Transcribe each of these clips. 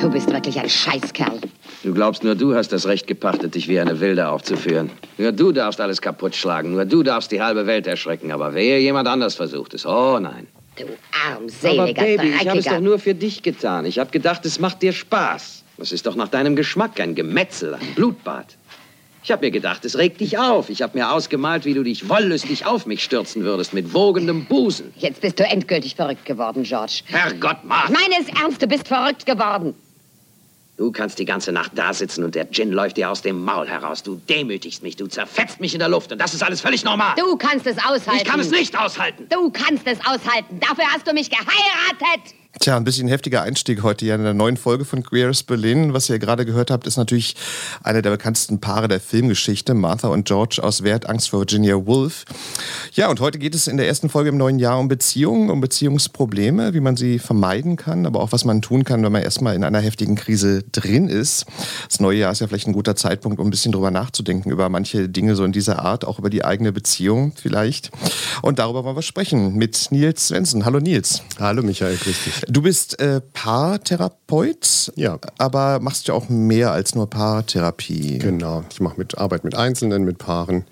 Du bist wirklich ein Scheißkerl. Du glaubst, nur du hast das Recht gepachtet, dich wie eine Wilde aufzuführen. Nur du darfst alles kaputt schlagen. Nur du darfst die halbe Welt erschrecken. Aber wehe, jemand anders versucht es. Oh nein. Du armseliger, Aber Baby, ich habe es dreckiger- doch nur für dich getan. Ich habe gedacht, es macht dir Spaß. Das ist doch nach deinem Geschmack ein Gemetzel, ein Blutbad. Ich habe mir gedacht, es regt dich auf. Ich habe mir ausgemalt, wie du dich wollüstig auf mich stürzen würdest mit wogendem Busen. Jetzt bist du endgültig verrückt geworden, George. Herrgott, Mark! Meines Ernst, du bist verrückt geworden. Du kannst die ganze Nacht da sitzen und der Gin läuft dir aus dem Maul heraus. Du demütigst mich, du zerfetzt mich in der Luft und das ist alles völlig normal. Du kannst es aushalten. ich kann es nicht aushalten. Du kannst es aushalten. Dafür hast du mich geheiratet. Tja, ein bisschen heftiger Einstieg heute hier in der neuen Folge von Queer as Berlin. Was ihr gerade gehört habt, ist natürlich einer der bekanntesten Paare der Filmgeschichte, Martha und George aus Wer hat Angst vor Virginia Woolf. Ja, und heute geht es in der ersten Folge im neuen Jahr um Beziehungen, um Beziehungsprobleme, wie man sie vermeiden kann, aber auch was man tun kann, wenn man erstmal in einer heftigen Krise drin ist. Das neue Jahr ist ja vielleicht ein guter Zeitpunkt, um ein bisschen drüber nachzudenken, über manche Dinge so in dieser Art, auch über die eigene Beziehung vielleicht. Und darüber wollen wir sprechen mit Nils Svensson. Hallo Nils. Hallo Michael, grüß dich. Du bist äh, Paartherapeut, Ja. aber machst ja auch mehr als nur Paartherapie. Genau, ich mache mit Arbeit mit Einzelnen, mit Paaren,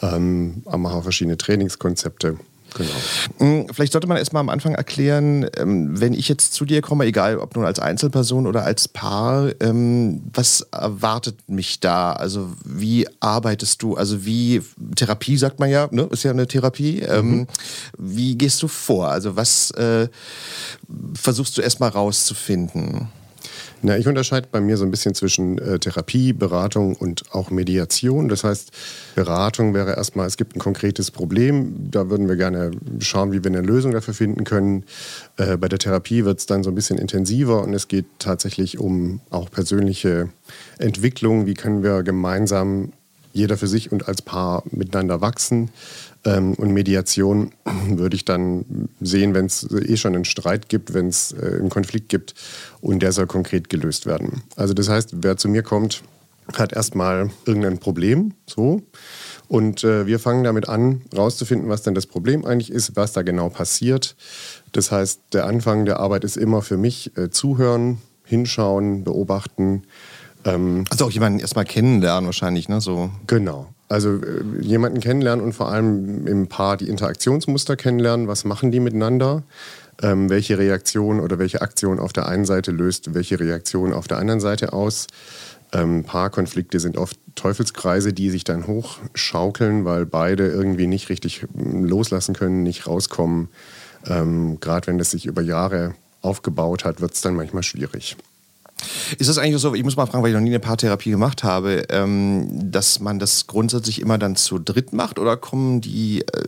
ähm, mache auch verschiedene Trainingskonzepte. Genau. Hm, Vielleicht sollte man erstmal am Anfang erklären, ähm, wenn ich jetzt zu dir komme, egal ob nun als Einzelperson oder als Paar, ähm, was erwartet mich da? Also wie arbeitest du? Also wie Therapie sagt man ja, ne? ist ja eine Therapie. Ähm, wie gehst du vor? Also was äh, versuchst du erstmal rauszufinden? Na, ich unterscheide bei mir so ein bisschen zwischen äh, Therapie, Beratung und auch Mediation. Das heißt, Beratung wäre erstmal, es gibt ein konkretes Problem, da würden wir gerne schauen, wie wir eine Lösung dafür finden können. Äh, bei der Therapie wird es dann so ein bisschen intensiver und es geht tatsächlich um auch persönliche Entwicklung. Wie können wir gemeinsam jeder für sich und als Paar miteinander wachsen. Ähm, und Mediation würde ich dann sehen, wenn es eh schon einen Streit gibt, wenn es äh, einen Konflikt gibt und der soll konkret gelöst werden. Also das heißt, wer zu mir kommt, hat erstmal irgendein Problem, so. Und äh, wir fangen damit an, rauszufinden, was denn das Problem eigentlich ist, was da genau passiert. Das heißt, der Anfang der Arbeit ist immer für mich äh, zuhören, hinschauen, beobachten. Ähm, Also auch jemanden erstmal kennenlernen wahrscheinlich, ne? So. Genau. Also äh, jemanden kennenlernen und vor allem im Paar die Interaktionsmuster kennenlernen. Was machen die miteinander? Ähm, welche Reaktion oder welche Aktion auf der einen Seite löst welche Reaktion auf der anderen Seite aus? Ähm, Paarkonflikte sind oft Teufelskreise, die sich dann hochschaukeln, weil beide irgendwie nicht richtig loslassen können, nicht rauskommen. Ähm, Gerade wenn das sich über Jahre aufgebaut hat, wird es dann manchmal schwierig. Ist das eigentlich so, ich muss mal fragen, weil ich noch nie eine Paartherapie gemacht habe, ähm, dass man das grundsätzlich immer dann zu dritt macht oder kommen die äh,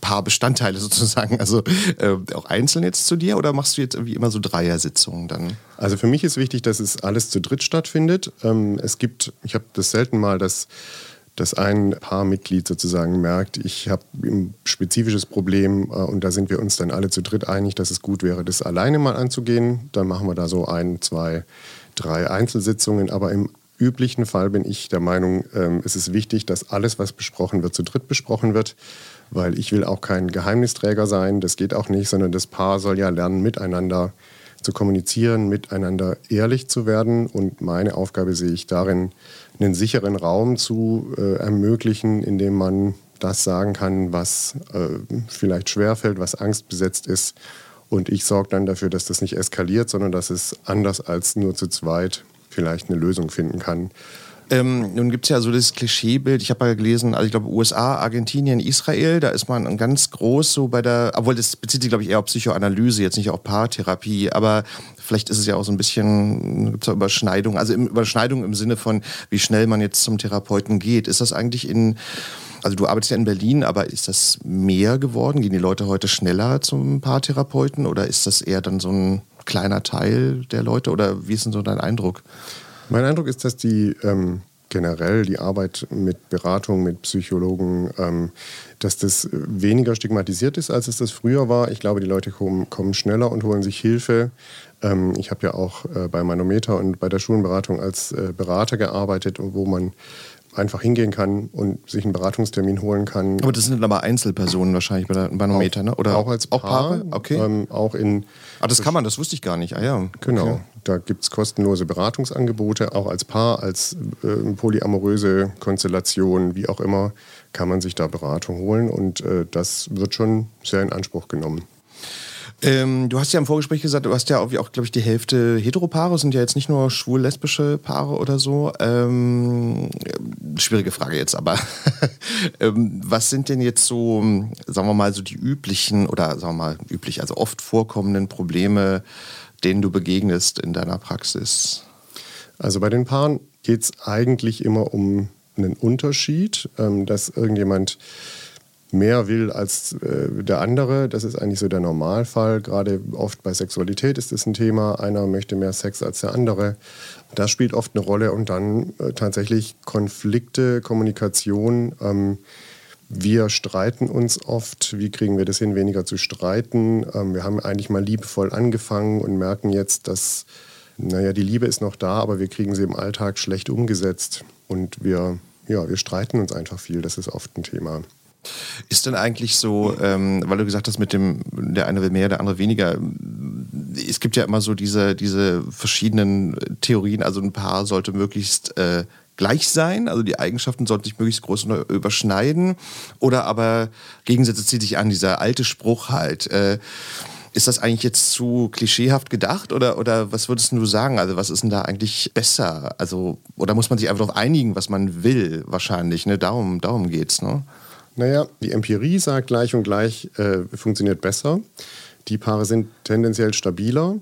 Paarbestandteile sozusagen, also äh, auch einzeln jetzt zu dir oder machst du jetzt irgendwie immer so Dreier-Sitzungen dann? Also für mich ist wichtig, dass es alles zu dritt stattfindet. Ähm, es gibt, ich habe das selten mal, dass, dass ein Paarmitglied sozusagen merkt, ich habe ein spezifisches Problem äh, und da sind wir uns dann alle zu dritt einig, dass es gut wäre, das alleine mal anzugehen. Dann machen wir da so ein, zwei, drei Einzelsitzungen. Aber im üblichen Fall bin ich der Meinung, ähm, es ist wichtig, dass alles, was besprochen wird, zu dritt besprochen wird. Weil ich will auch kein Geheimnisträger sein, das geht auch nicht, sondern das Paar soll ja lernen, miteinander zu kommunizieren, miteinander ehrlich zu werden. Und meine Aufgabe sehe ich darin, einen sicheren Raum zu äh, ermöglichen, in dem man das sagen kann, was äh, vielleicht schwerfällt, was angstbesetzt ist. Und ich sorge dann dafür, dass das nicht eskaliert, sondern dass es anders als nur zu zweit vielleicht eine Lösung finden kann. Ähm, nun gibt es ja so das Klischeebild, ich habe mal gelesen, also ich glaube USA, Argentinien, Israel, da ist man ganz groß so bei der, obwohl das bezieht sich glaube ich eher auf Psychoanalyse, jetzt nicht auf Paartherapie, aber vielleicht ist es ja auch so ein bisschen, gibt es Überschneidung, also im, Überschneidung im Sinne von, wie schnell man jetzt zum Therapeuten geht. Ist das eigentlich in, also du arbeitest ja in Berlin, aber ist das mehr geworden? Gehen die Leute heute schneller zum Paartherapeuten oder ist das eher dann so ein kleiner Teil der Leute oder wie ist denn so dein Eindruck? Mein Eindruck ist, dass die ähm, generell die Arbeit mit Beratung, mit Psychologen, ähm, dass das weniger stigmatisiert ist, als es das früher war. Ich glaube, die Leute kommen, kommen schneller und holen sich Hilfe. Ähm, ich habe ja auch äh, bei Manometer und bei der Schulenberatung als äh, Berater gearbeitet, wo man einfach hingehen kann und sich einen Beratungstermin holen kann. Aber das sind aber Einzelpersonen wahrscheinlich bei der Manometer, ne? Oder auch als Paar, auch Paare? Okay. Ähm, auch in. Ah, das kann man, das wusste ich gar nicht. Ah ja. Genau. Okay. Da gibt es kostenlose Beratungsangebote, auch als Paar, als äh, polyamoröse Konstellation, wie auch immer, kann man sich da Beratung holen und äh, das wird schon sehr in Anspruch genommen. Ähm, du hast ja im Vorgespräch gesagt, du hast ja auch, glaube ich, die Hälfte Heteropaare, sind ja jetzt nicht nur schwul-lesbische Paare oder so. Ähm, schwierige Frage jetzt, aber ähm, was sind denn jetzt so, sagen wir mal, so die üblichen oder sagen wir mal üblich, also oft vorkommenden Probleme, denen du begegnest in deiner Praxis? Also bei den Paaren geht es eigentlich immer um einen Unterschied, ähm, dass irgendjemand mehr will als äh, der andere. Das ist eigentlich so der Normalfall. Gerade oft bei Sexualität ist das ein Thema. Einer möchte mehr Sex als der andere. Das spielt oft eine Rolle und dann äh, tatsächlich Konflikte, Kommunikation. Ähm, wir streiten uns oft. Wie kriegen wir das hin, weniger zu streiten? Ähm, wir haben eigentlich mal liebevoll angefangen und merken jetzt, dass, naja, die Liebe ist noch da, aber wir kriegen sie im Alltag schlecht umgesetzt. Und wir, ja, wir streiten uns einfach viel. Das ist oft ein Thema. Ist denn eigentlich so, ähm, weil du gesagt hast, mit dem, der eine will mehr, der andere weniger, es gibt ja immer so diese, diese verschiedenen Theorien, also ein Paar sollte möglichst äh, gleich sein, also die Eigenschaften sollten sich möglichst groß überschneiden, oder aber Gegensätze zieht sich an, dieser alte Spruch halt. Äh, ist das eigentlich jetzt zu klischeehaft gedacht oder, oder was würdest du sagen? Also was ist denn da eigentlich besser? Also, oder muss man sich einfach darauf einigen, was man will, wahrscheinlich, ne? Darum, darum geht's, ne? Naja, die Empirie sagt, gleich und gleich äh, funktioniert besser. Die Paare sind tendenziell stabiler.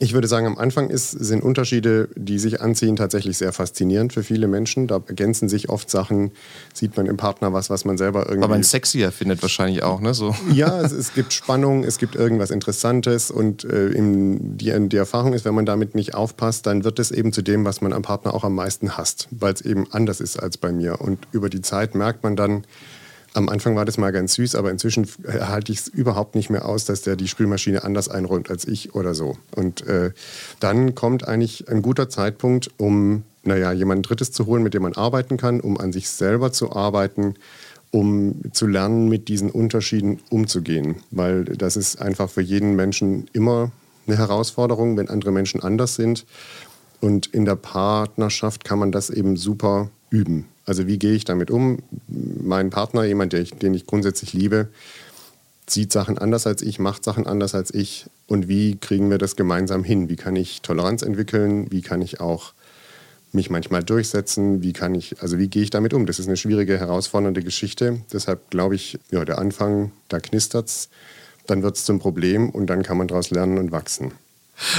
Ich würde sagen, am Anfang ist, sind Unterschiede, die sich anziehen, tatsächlich sehr faszinierend für viele Menschen. Da ergänzen sich oft Sachen, sieht man im Partner was, was man selber irgendwie... Aber man sexier findet wahrscheinlich auch, ne? So. Ja, es, es gibt Spannung, es gibt irgendwas Interessantes und äh, im, die, die Erfahrung ist, wenn man damit nicht aufpasst, dann wird es eben zu dem, was man am Partner auch am meisten hasst, weil es eben anders ist als bei mir. Und über die Zeit merkt man dann, am Anfang war das mal ganz süß, aber inzwischen halte ich es überhaupt nicht mehr aus, dass der die Spülmaschine anders einräumt als ich oder so. Und äh, dann kommt eigentlich ein guter Zeitpunkt, um naja, jemand Drittes zu holen, mit dem man arbeiten kann, um an sich selber zu arbeiten, um zu lernen, mit diesen Unterschieden umzugehen. Weil das ist einfach für jeden Menschen immer eine Herausforderung, wenn andere Menschen anders sind. Und in der Partnerschaft kann man das eben super üben. Also wie gehe ich damit um? Mein Partner, jemand, den ich, den ich grundsätzlich liebe, sieht Sachen anders als ich, macht Sachen anders als ich. Und wie kriegen wir das gemeinsam hin? Wie kann ich Toleranz entwickeln? Wie kann ich auch mich manchmal durchsetzen? Wie kann ich, also wie gehe ich damit um? Das ist eine schwierige, herausfordernde Geschichte. Deshalb glaube ich, ja, der Anfang, da knistert es, dann wird es zum Problem und dann kann man daraus lernen und wachsen.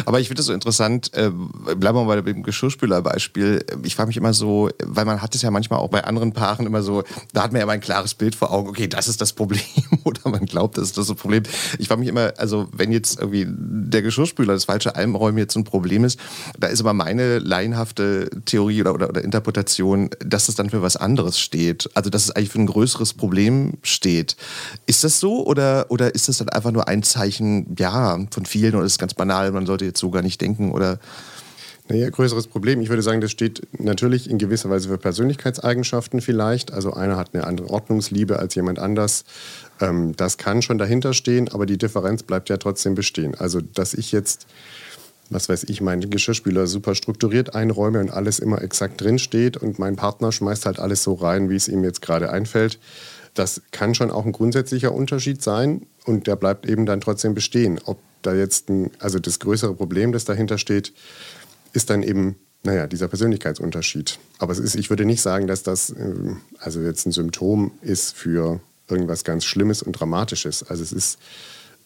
Aber ich finde das so interessant, äh, bleiben wir mal bei dem Geschirrspülerbeispiel. Ich frage mich immer so, weil man hat es ja manchmal auch bei anderen Paaren immer so, da hat man ja immer ein klares Bild vor Augen, okay, das ist das Problem oder man glaubt, das ist das Problem. Ich frage mich immer, also wenn jetzt irgendwie der Geschirrspüler, das falsche Einräumen jetzt ein Problem ist, da ist aber meine laienhafte Theorie oder, oder, oder Interpretation, dass das dann für was anderes steht. Also dass es eigentlich für ein größeres Problem steht. Ist das so oder, oder ist das dann einfach nur ein Zeichen, ja, von vielen oder ist es ganz banal, man sollte jetzt so gar nicht denken oder naja, größeres Problem. Ich würde sagen, das steht natürlich in gewisser Weise für Persönlichkeitseigenschaften vielleicht. Also einer hat eine andere Ordnungsliebe als jemand anders. Ähm, das kann schon dahinter stehen, aber die Differenz bleibt ja trotzdem bestehen. Also, dass ich jetzt, was weiß ich, meinen Geschirrspüler super strukturiert einräume und alles immer exakt drin steht und mein Partner schmeißt halt alles so rein, wie es ihm jetzt gerade einfällt. Das kann schon auch ein grundsätzlicher Unterschied sein und der bleibt eben dann trotzdem bestehen. Ob da jetzt ein, also das größere Problem, das dahinter steht, ist dann eben, naja, dieser Persönlichkeitsunterschied. Aber es ist, ich würde nicht sagen, dass das ähm, also jetzt ein Symptom ist für irgendwas ganz Schlimmes und Dramatisches. Also es ist,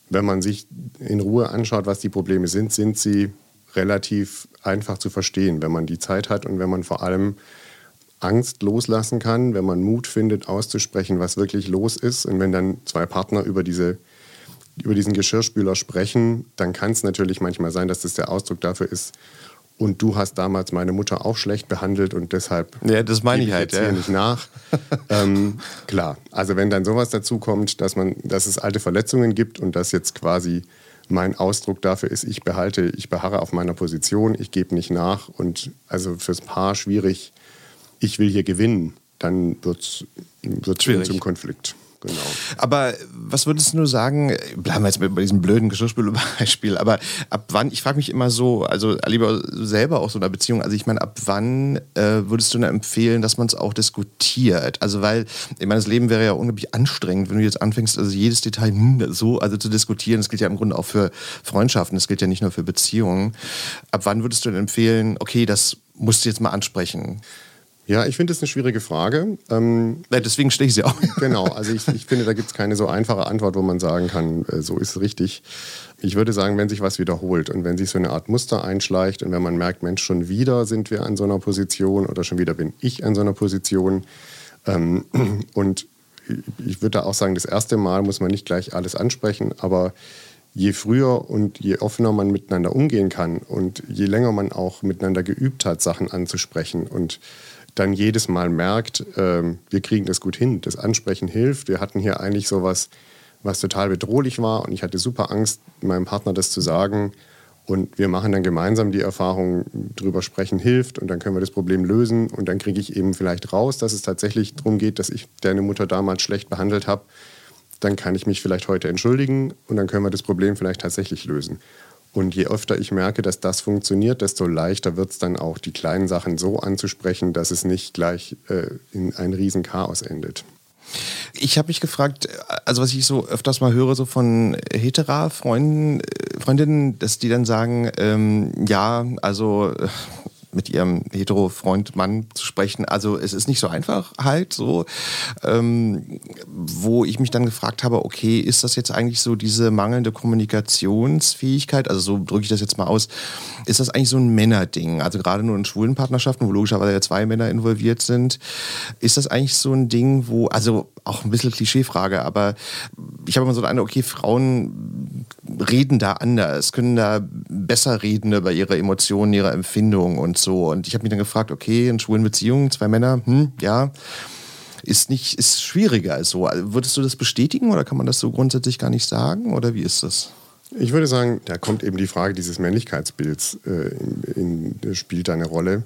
wenn man sich in Ruhe anschaut, was die Probleme sind, sind sie relativ einfach zu verstehen, wenn man die Zeit hat und wenn man vor allem Angst loslassen kann, wenn man Mut findet, auszusprechen, was wirklich los ist. Und wenn dann zwei Partner über diese über diesen Geschirrspüler sprechen, dann kann es natürlich manchmal sein, dass das der Ausdruck dafür ist, und du hast damals meine Mutter auch schlecht behandelt und deshalb ja, das meine ich, ich halt, jetzt ja. hier nicht nach. ähm, klar, also wenn dann sowas dazu kommt, dass man, dass es alte Verletzungen gibt und das jetzt quasi mein Ausdruck dafür ist, ich behalte, ich beharre auf meiner Position, ich gebe nicht nach und also fürs Paar schwierig, ich will hier gewinnen, dann wird es zum Konflikt. Genau. Aber was würdest du sagen, bleiben wir jetzt bei diesem blöden Geschirrspülbeispiel, aber ab wann, ich frage mich immer so, also lieber selber auch so in einer Beziehung, also ich meine, ab wann äh, würdest du denn empfehlen, dass man es auch diskutiert? Also weil, ich meine, das Leben wäre ja unglaublich anstrengend, wenn du jetzt anfängst, also jedes Detail hm, so, also zu diskutieren, das gilt ja im Grunde auch für Freundschaften, das gilt ja nicht nur für Beziehungen. Ab wann würdest du denn empfehlen, okay, das musst du jetzt mal ansprechen? Ja, ich finde das eine schwierige Frage. Ähm, Ja, deswegen stelle ich sie auch. genau, also ich, ich finde, da gibt es keine so einfache Antwort, wo man sagen kann, äh, so ist es richtig. Ich würde sagen, wenn sich was wiederholt und wenn sich so eine Art Muster einschleicht und wenn man merkt, Mensch, schon wieder sind wir an so einer Position oder schon wieder bin ich an so einer Position. Ähm, und ich würde da auch sagen, das erste Mal muss man nicht gleich alles ansprechen, aber je früher und je offener man miteinander umgehen kann und je länger man auch miteinander geübt hat, Sachen anzusprechen und dann jedes Mal merkt, ähm, wir kriegen das gut hin, das Ansprechen hilft. Wir hatten hier eigentlich sowas, was total bedrohlich war und ich hatte super Angst, meinem Partner das zu sagen. Und wir machen dann gemeinsam die Erfahrung, drüber sprechen hilft und dann können wir das Problem lösen und dann kriege ich eben vielleicht raus, dass es tatsächlich darum geht, dass ich deine Mutter damals schlecht behandelt habe. Dann kann ich mich vielleicht heute entschuldigen und dann können wir das Problem vielleicht tatsächlich lösen. Und je öfter ich merke, dass das funktioniert, desto leichter wird es dann auch, die kleinen Sachen so anzusprechen, dass es nicht gleich äh, in ein Riesenchaos endet. Ich habe mich gefragt, also was ich so öfters mal höre, so von hetera Freunden, äh, Freundinnen, dass die dann sagen, ähm, ja, also äh, mit ihrem hetero-Freund, Mann zu sprechen. Also es ist nicht so einfach halt so, ähm, wo ich mich dann gefragt habe, okay, ist das jetzt eigentlich so diese mangelnde Kommunikationsfähigkeit, also so drücke ich das jetzt mal aus, ist das eigentlich so ein Männerding? Also gerade nur in schwulen Partnerschaften, wo logischerweise ja zwei Männer involviert sind, ist das eigentlich so ein Ding, wo, also auch ein bisschen Klischeefrage, aber ich habe immer so Eindruck, okay, Frauen reden da anders, können da besser reden über ihre Emotionen, ihre Empfindungen und so. Und ich habe mich dann gefragt, okay, in schwulen Beziehungen, zwei Männer, hm, ja, ist nicht, ist schwieriger als so. Also Würdest du das bestätigen oder kann man das so grundsätzlich gar nicht sagen? Oder wie ist das? Ich würde sagen, da kommt eben die Frage dieses Männlichkeitsbilds äh, in, in, spielt eine Rolle.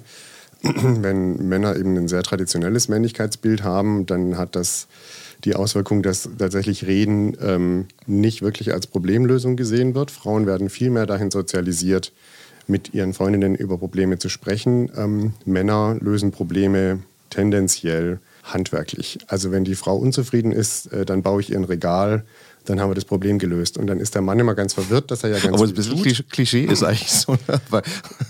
Wenn Männer eben ein sehr traditionelles Männlichkeitsbild haben, dann hat das die Auswirkung, dass tatsächlich Reden ähm, nicht wirklich als Problemlösung gesehen wird. Frauen werden viel mehr dahin sozialisiert, mit ihren Freundinnen über Probleme zu sprechen. Ähm, Männer lösen Probleme tendenziell handwerklich. Also wenn die Frau unzufrieden ist, äh, dann baue ich ihr ein Regal, dann haben wir das Problem gelöst. Und dann ist der Mann immer ganz verwirrt, dass er ja ganz Aber ein bisschen tut. Klischee ist eigentlich so. ne?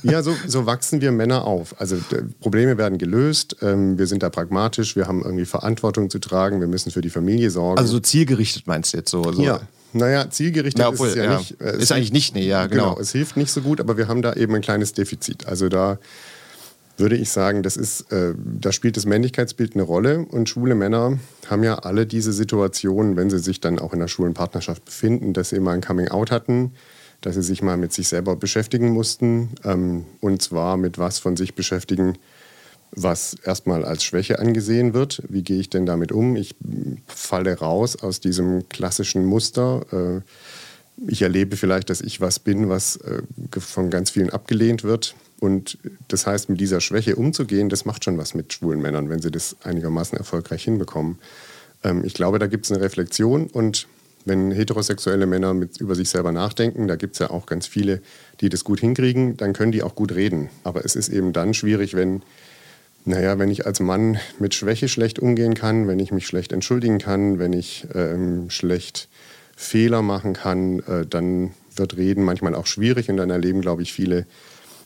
Ja, so, so wachsen wir Männer auf. Also Probleme werden gelöst, ähm, wir sind da pragmatisch, wir haben irgendwie Verantwortung zu tragen, wir müssen für die Familie sorgen. Also so zielgerichtet meinst du jetzt so? so. ja. Naja, zielgerichtet Ja, obwohl, ist es ja, ja. nicht. Äh, Ist eigentlich nicht, nee, ja, genau. Es hilft nicht so gut, aber wir haben da eben ein kleines Defizit. Also da würde ich sagen, das ist, äh, da spielt das Männlichkeitsbild eine Rolle. Und schwule Männer haben ja alle diese Situationen, wenn sie sich dann auch in einer schwulen Partnerschaft befinden, dass sie mal ein Coming-out hatten, dass sie sich mal mit sich selber beschäftigen mussten. Ähm, und zwar mit was von sich beschäftigen, was erstmal als Schwäche angesehen wird. Wie gehe ich denn damit um? Ich falle raus aus diesem klassischen Muster. Äh, ich erlebe vielleicht, dass ich was bin, was äh, von ganz vielen abgelehnt wird. Und das heißt, mit dieser Schwäche umzugehen, das macht schon was mit schwulen Männern, wenn sie das einigermaßen erfolgreich hinbekommen. Ähm, ich glaube, da gibt es eine Reflexion und wenn heterosexuelle Männer mit, über sich selber nachdenken, da gibt es ja auch ganz viele, die das gut hinkriegen, dann können die auch gut reden. Aber es ist eben dann schwierig, wenn, naja, wenn ich als Mann mit Schwäche schlecht umgehen kann, wenn ich mich schlecht entschuldigen kann, wenn ich ähm, schlecht Fehler machen kann, äh, dann wird Reden manchmal auch schwierig und dann erleben, glaube ich, viele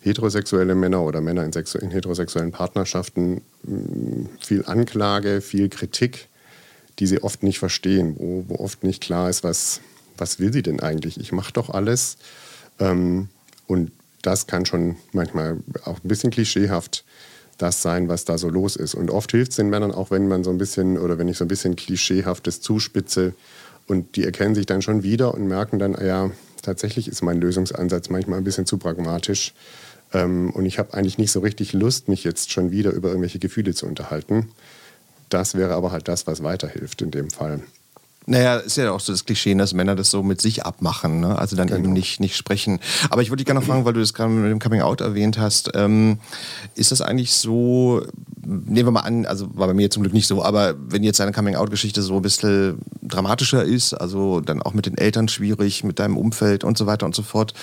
heterosexuelle Männer oder Männer in, in heterosexuellen Partnerschaften mh, viel Anklage, viel Kritik, die sie oft nicht verstehen, wo, wo oft nicht klar ist, was, was will sie denn eigentlich? Ich mache doch alles. Ähm, und das kann schon manchmal auch ein bisschen klischeehaft das sein, was da so los ist. Und oft hilft es den Männern, auch wenn man so ein bisschen oder wenn ich so ein bisschen klischeehaftes zuspitze, Und die erkennen sich dann schon wieder und merken dann, ja, tatsächlich ist mein Lösungsansatz manchmal ein bisschen zu pragmatisch. Ähm, und ich habe eigentlich nicht so richtig Lust, mich jetzt schon wieder über irgendwelche Gefühle zu unterhalten. Das wäre aber halt das, was weiterhilft in dem Fall. Naja, ist ja auch so das Klischee, dass Männer das so mit sich abmachen, ne? also dann genau. eben nicht, nicht sprechen. Aber ich wollte dich gerne noch fragen, weil du das gerade mit dem Coming Out erwähnt hast. Ähm, ist das eigentlich so, nehmen wir mal an, also war bei mir zum Glück nicht so, aber wenn jetzt deine Coming Out-Geschichte so ein bisschen dramatischer ist, also dann auch mit den Eltern schwierig, mit deinem Umfeld und so weiter und so fort,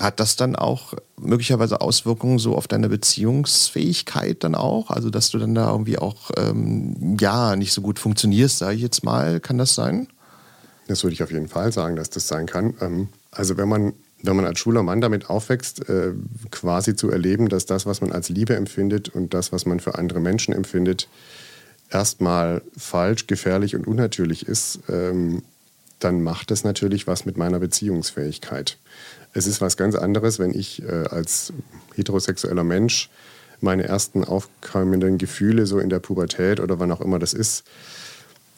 hat das dann auch möglicherweise Auswirkungen so auf deine Beziehungsfähigkeit dann auch? Also, dass du dann da irgendwie auch, ähm, ja, nicht so gut funktionierst, sage ich jetzt mal. Kann das sein? Das würde ich auf jeden Fall sagen, dass das sein kann. Ähm, also, wenn man, wenn man als schwuler Mann damit aufwächst, äh, quasi zu erleben, dass das, was man als Liebe empfindet und das, was man für andere Menschen empfindet, erstmal falsch, gefährlich und unnatürlich ist, ähm, dann macht das natürlich was mit meiner Beziehungsfähigkeit. Es ist was ganz anderes, wenn ich äh, als heterosexueller Mensch meine ersten aufkommenden Gefühle so in der Pubertät oder wann auch immer das ist,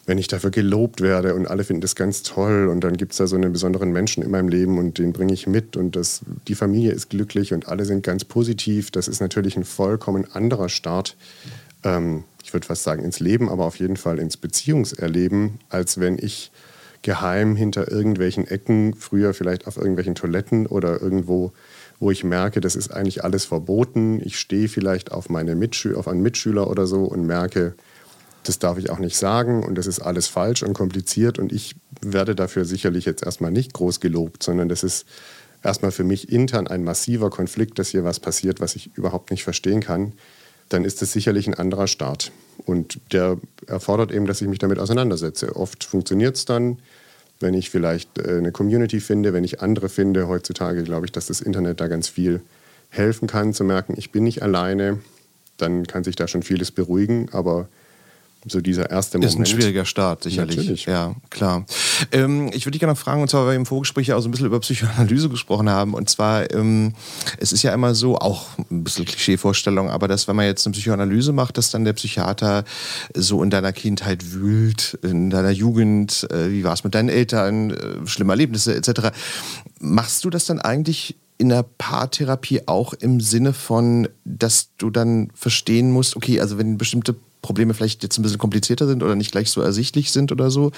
wenn ich dafür gelobt werde und alle finden das ganz toll und dann gibt es da so einen besonderen Menschen in meinem Leben und den bringe ich mit und das, die Familie ist glücklich und alle sind ganz positiv, das ist natürlich ein vollkommen anderer Start, ähm, ich würde fast sagen ins Leben, aber auf jeden Fall ins Beziehungserleben, als wenn ich geheim hinter irgendwelchen Ecken, früher vielleicht auf irgendwelchen Toiletten oder irgendwo, wo ich merke, das ist eigentlich alles verboten. Ich stehe vielleicht auf, meine Mitschü auf einen Mitschüler oder so und merke, das darf ich auch nicht sagen und das ist alles falsch und kompliziert und ich werde dafür sicherlich jetzt erstmal nicht groß gelobt, sondern das ist erstmal für mich intern ein massiver Konflikt, dass hier was passiert, was ich überhaupt nicht verstehen kann, dann ist das sicherlich ein anderer Start. Und der erfordert eben, dass ich mich damit auseinandersetze. Oft funktioniert es dann, wenn ich vielleicht äh, eine Community finde, wenn ich andere finde. Heutzutage glaube ich, dass das Internet da ganz viel helfen kann, zu merken, ich bin nicht alleine. Dann kann sich da schon vieles beruhigen, aber so dieser erste Moment. Ist ein schwieriger Start, sicherlich. Natürlich. Ja, klar. Ähm, ich würde dich gerne noch fragen, und zwar, weil wir im Vorgespräch ja auch so ein bisschen über Psychoanalyse gesprochen haben. Und zwar, ähm, es ist ja immer so, auch ein bisschen Klischeevorstellung, aber dass, wenn man jetzt eine Psychoanalyse macht, dass dann der Psychiater so in deiner Kindheit wühlt, in deiner Jugend, äh, wie war es mit deinen Eltern, äh, schlimme Erlebnisse etc. Machst du das dann eigentlich in der Paartherapie auch im Sinne von, dass du dann verstehen musst, okay, also wenn bestimmte Probleme vielleicht jetzt ein bisschen komplizierter sind oder nicht gleich so ersichtlich sind oder so,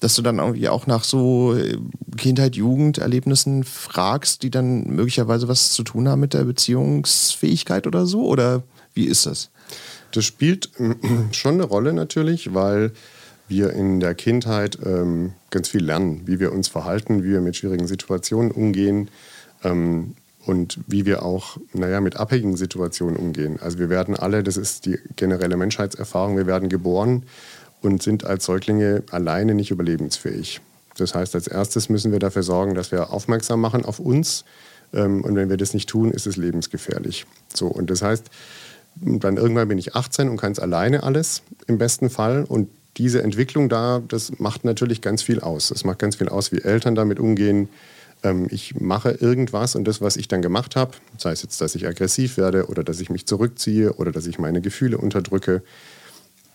dass du dann irgendwie auch nach so äh, Kindheit, Jugenderlebnissen fragst, die dann möglicherweise was zu tun haben mit der Beziehungsfähigkeit oder so? Oder wie ist das? Das spielt schon eine Rolle natürlich, weil wir in der Kindheit ähm, ganz viel lernen, wie wir uns verhalten, wie wir mit schwierigen Situationen umgehen. Ähm, und wie wir auch naja, mit abhängigen Situationen umgehen. Also wir werden alle, das ist die generelle Menschheitserfahrung, wir werden geboren und sind als Säuglinge alleine nicht überlebensfähig. Das heißt, als erstes müssen wir dafür sorgen, dass wir aufmerksam machen auf uns. Ähm, und wenn wir das nicht tun, ist es lebensgefährlich. So, und das heißt, dann irgendwann bin ich 18 und kann es alleine alles im besten Fall. Und diese Entwicklung da, das macht natürlich ganz viel aus. Das macht ganz viel aus, wie Eltern damit umgehen, ähm, ich mache irgendwas und das, was ich dann gemacht habe, sei es jetzt, dass ich aggressiv werde oder dass ich mich zurückziehe oder dass ich meine Gefühle unterdrücke,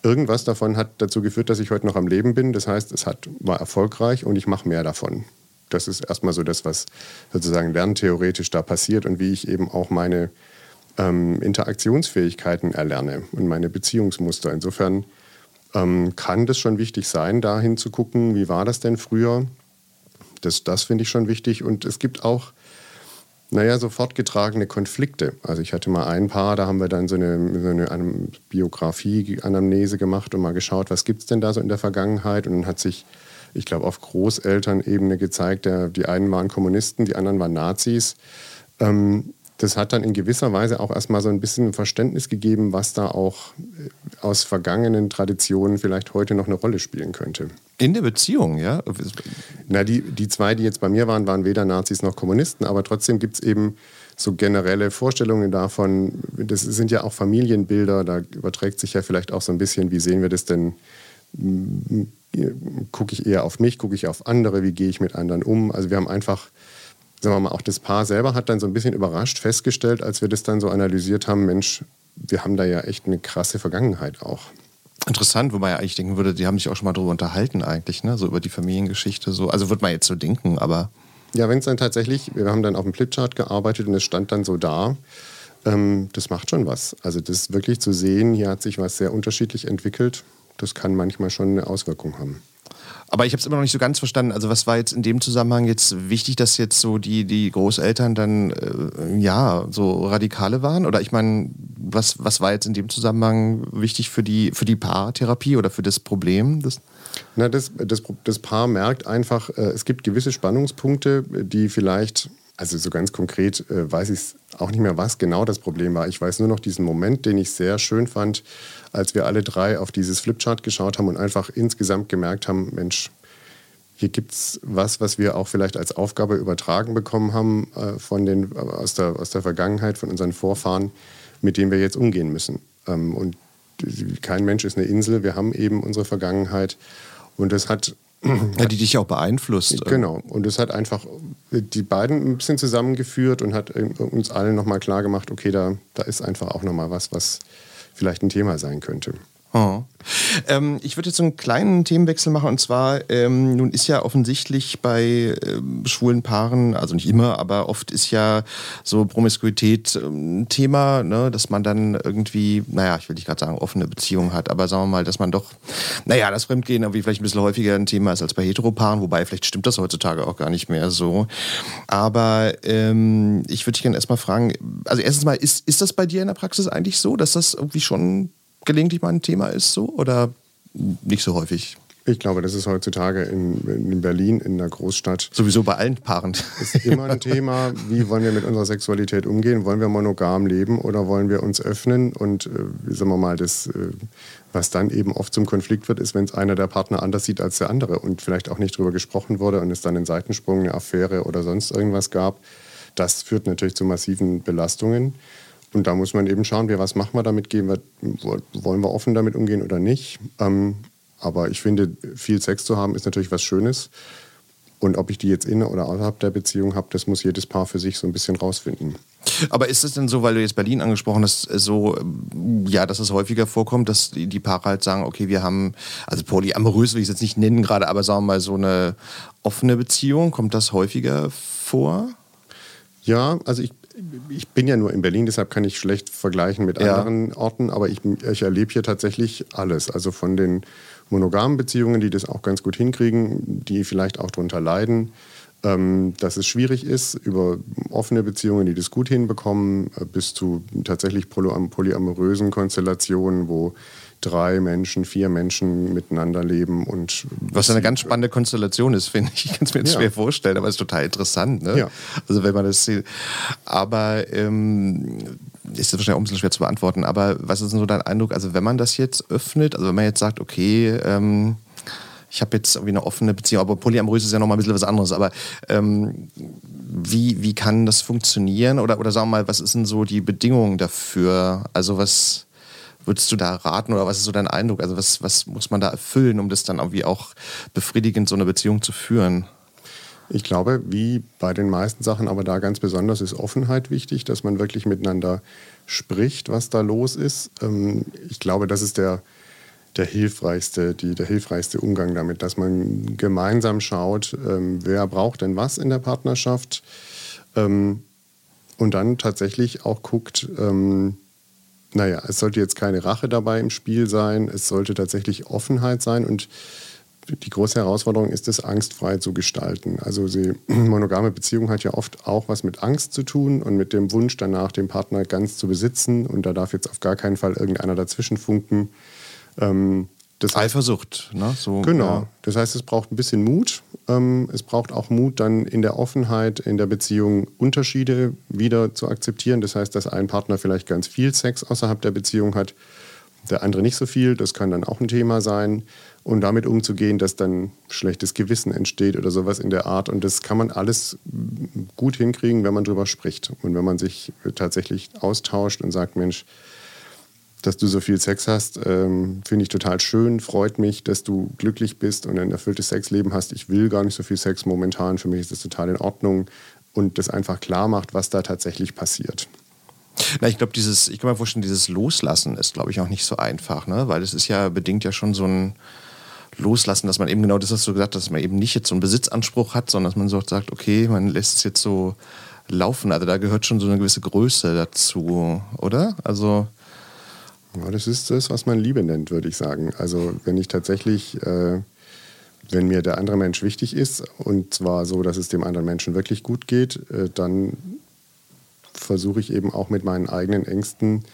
irgendwas davon hat dazu geführt, dass ich heute noch am Leben bin. Das heißt, es hat, war erfolgreich und ich mache mehr davon. Das ist erstmal so das, was sozusagen lerntheoretisch da passiert und wie ich eben auch meine ähm, Interaktionsfähigkeiten erlerne und meine Beziehungsmuster. Insofern ähm, kann das schon wichtig sein, dahin zu gucken, wie war das denn früher? Das, das finde ich schon wichtig. Und es gibt auch, naja, so fortgetragene Konflikte. Also ich hatte mal ein Paar, da haben wir dann so eine, so eine Biografie-Anamnese gemacht und mal geschaut, was gibt es denn da so in der Vergangenheit. Und dann hat sich, ich glaube, auf Großelternebene gezeigt, der, die einen waren Kommunisten, die anderen waren Nazis. Ähm, das hat dann in gewisser Weise auch erstmal so ein bisschen Verständnis gegeben, was da auch äh, aus vergangenen Traditionen vielleicht heute noch eine Rolle spielen könnte. In der Beziehung, ja? Na, die, die zwei, die jetzt bei mir waren, waren weder Nazis noch Kommunisten, aber trotzdem gibt es eben so generelle Vorstellungen davon. Das sind ja auch Familienbilder, da überträgt sich ja vielleicht auch so ein bisschen, wie sehen wir das denn? Gucke ich eher auf mich, gucke ich auf andere, wie gehe ich mit anderen um? Also wir haben einfach sagen wir mal, auch das Paar selber hat dann so ein bisschen überrascht festgestellt, als wir das dann so analysiert haben, Mensch, wir haben da ja echt eine krasse Vergangenheit auch. Interessant, wo man ja eigentlich denken würde, die haben sich auch schon mal darüber unterhalten eigentlich, ne? so über die Familiengeschichte. So. Also würde man jetzt so denken, aber... Ja, wenn es dann tatsächlich, wir haben dann auf dem Flipchart gearbeitet und es stand dann so da, ähm, das macht schon was. Also das wirklich zu sehen, hier hat sich was sehr unterschiedlich entwickelt, das kann manchmal schon eine Auswirkung haben. Aber ich habe es immer noch nicht so ganz verstanden. Also was war jetzt in dem Zusammenhang jetzt wichtig, dass jetzt so die, die Großeltern dann äh, ja so radikale waren? Oder ich meine, was, was war jetzt in dem Zusammenhang wichtig für die, für die Paartherapie oder für das Problem? Das Na, das, das, das Paar merkt einfach, äh, es gibt gewisse Spannungspunkte, die vielleicht also so ganz konkret äh, weiß ich auch nicht mehr, was genau das Problem war. Ich weiß nur noch diesen Moment, den ich sehr schön fand, als wir alle drei auf dieses Flipchart geschaut haben und einfach insgesamt gemerkt haben, Mensch, hier gibt es was, was wir auch vielleicht als Aufgabe übertragen bekommen haben äh, von den, äh, aus, der, aus der Vergangenheit, von unseren Vorfahren, mit dem wir jetzt umgehen müssen. Ähm, und kein Mensch ist eine Insel, wir haben eben unsere Vergangenheit. Und das hat ja, die dich auch beeinflusst. Genau. Und es hat einfach die beiden ein bisschen zusammengeführt und hat uns allen nochmal klar gemacht, okay, da, da ist einfach auch nochmal was, was vielleicht ein Thema sein könnte. Oh. Ähm, ich würde jetzt einen kleinen Themenwechsel machen und zwar, ähm, nun ist ja offensichtlich bei ähm, schwulen Paaren, also nicht immer, aber oft ist ja so Promiskuität ein ähm, Thema, ne, dass man dann irgendwie, naja, ich will nicht gerade sagen, offene Beziehungen hat, aber sagen wir mal, dass man doch, naja, das Fremdgehen irgendwie vielleicht ein bisschen häufiger ein Thema ist als bei Heteropaaren, wobei vielleicht stimmt das heutzutage auch gar nicht mehr so. Aber ähm, ich würde dich gerne erstmal fragen, also erstens mal, ist, ist das bei dir in der Praxis eigentlich so, dass das irgendwie schon gelegentlich mal ein Thema ist, so oder nicht so häufig? Ich glaube, das ist heutzutage in, in, Berlin, in der Großstadt. Sowieso bei allen Paaren. Ist immer ein Thema, wie wollen wir mit unserer Sexualität umgehen? Wollen wir monogam leben oder wollen wir uns öffnen? Und äh, sagen wir mal, das, äh, was dann eben oft zum Konflikt wird, ist, wenn es einer der Partner anders sieht als der andere und vielleicht auch nicht drüber gesprochen wurde und es dann einen Seitensprung, eine Affäre oder sonst irgendwas gab. Das führt natürlich zu massiven Belastungen. Und da muss man eben schauen, wir, was machen wir damit, gehen wir, wollen wir offen damit umgehen oder nicht. Ähm, aber ich finde, viel Sex zu haben ist natürlich was Schönes. Und ob ich die jetzt in oder außerhalb der Beziehung habe, das muss jedes Paar für sich so ein bisschen rausfinden. Aber ist es denn so, weil du jetzt Berlin angesprochen hast, so, ja, dass es häufiger vorkommt, dass die Paare halt sagen, okay, wir haben, also polyamorös will ich es jetzt nicht nennen gerade, aber sagen wir mal so eine offene Beziehung, kommt das häufiger vor? Ja, also ich, ich bin ja nur in Berlin, deshalb kann ich schlecht vergleichen mit ja. anderen Orten, aber ich, ich erlebe hier tatsächlich alles. Also von den monogamen Beziehungen, die das auch ganz gut hinkriegen, die vielleicht auch darunter leiden, ähm, dass es schwierig ist, über offene Beziehungen, die das gut hinbekommen, äh, bis zu tatsächlich polyamorösen Konstellationen, wo drei Menschen, vier Menschen miteinander leben und was eine ganz spannende Konstellation ist, finde ich. Ich kann es mir jetzt ja. schwer vorstellen, aber es ist total interessant. Ne? Ja. Also wenn man das sieht. Aber ähm, ist das wahrscheinlich auch ein bisschen schwer zu beantworten. Aber was ist denn so dein Eindruck? Also wenn man das jetzt öffnet, also wenn man jetzt sagt, okay, ähm, ich habe jetzt irgendwie eine offene Beziehung, aber polyamorös ist ja nochmal ein bisschen was anderes. Aber ähm, wie, wie kann das funktionieren? Oder, oder sagen wir mal, was ist denn so die Bedingungen dafür? Also was würdest du da raten oder was ist so dein Eindruck? Also was, was muss man da erfüllen, um das dann irgendwie auch befriedigend so eine Beziehung zu führen? Ich glaube, wie bei den meisten Sachen, aber da ganz besonders ist Offenheit wichtig, dass man wirklich miteinander spricht, was da los ist. Ähm, ich glaube, das ist der, der, hilfreichste, die, der hilfreichste Umgang damit, dass man gemeinsam schaut, ähm, wer braucht denn was in der Partnerschaft ähm, und dann tatsächlich auch guckt, naja, es sollte jetzt keine Rache dabei im Spiel sein, es sollte tatsächlich Offenheit sein und die große Herausforderung ist es, angstfrei zu gestalten. Also die monogame Beziehung hat ja oft auch was mit Angst zu tun und mit dem Wunsch danach, den Partner ganz zu besitzen. Und da darf jetzt auf gar keinen Fall irgendeiner dazwischen funken. Ähm, das Eifersucht, ne? So, genau. Ja. Das heißt, es braucht ein bisschen Mut. Ähm, es braucht auch Mut, dann in der Offenheit in der Beziehung Unterschiede wieder zu akzeptieren. Das heißt, dass ein Partner vielleicht ganz viel Sex außerhalb der Beziehung hat, der andere nicht so viel. Das kann dann auch ein Thema sein. Und damit umzugehen, dass dann schlechtes Gewissen entsteht oder sowas in der Art. Und das kann man alles gut hinkriegen, wenn man drüber spricht. Und wenn man sich tatsächlich austauscht und sagt, Mensch, dass du so viel Sex hast, ähm, finde ich total schön, freut mich, dass du glücklich bist und ein erfülltes Sexleben hast. Ich will gar nicht so viel Sex momentan, für mich ist das total in Ordnung und das einfach klar macht, was da tatsächlich passiert. Na, ich glaube, dieses, ich kann mir vorstellen, dieses Loslassen ist, glaube ich, auch nicht so einfach, ne? Weil es ist ja bedingt ja schon so ein Loslassen, dass man eben genau das, was du gesagt hast, dass man eben nicht jetzt so einen Besitzanspruch hat, sondern dass man so sagt, okay, man lässt es jetzt so laufen. Also da gehört schon so eine gewisse Größe dazu, oder? Also. Ja, das ist das, was man Liebe nennt, würde ich sagen. Also wenn ich tatsächlich, äh, wenn mir der andere Mensch wichtig ist und zwar so, dass es dem anderen Menschen wirklich gut geht, äh, dann versuche ich eben auch mit meinen eigenen Ängsten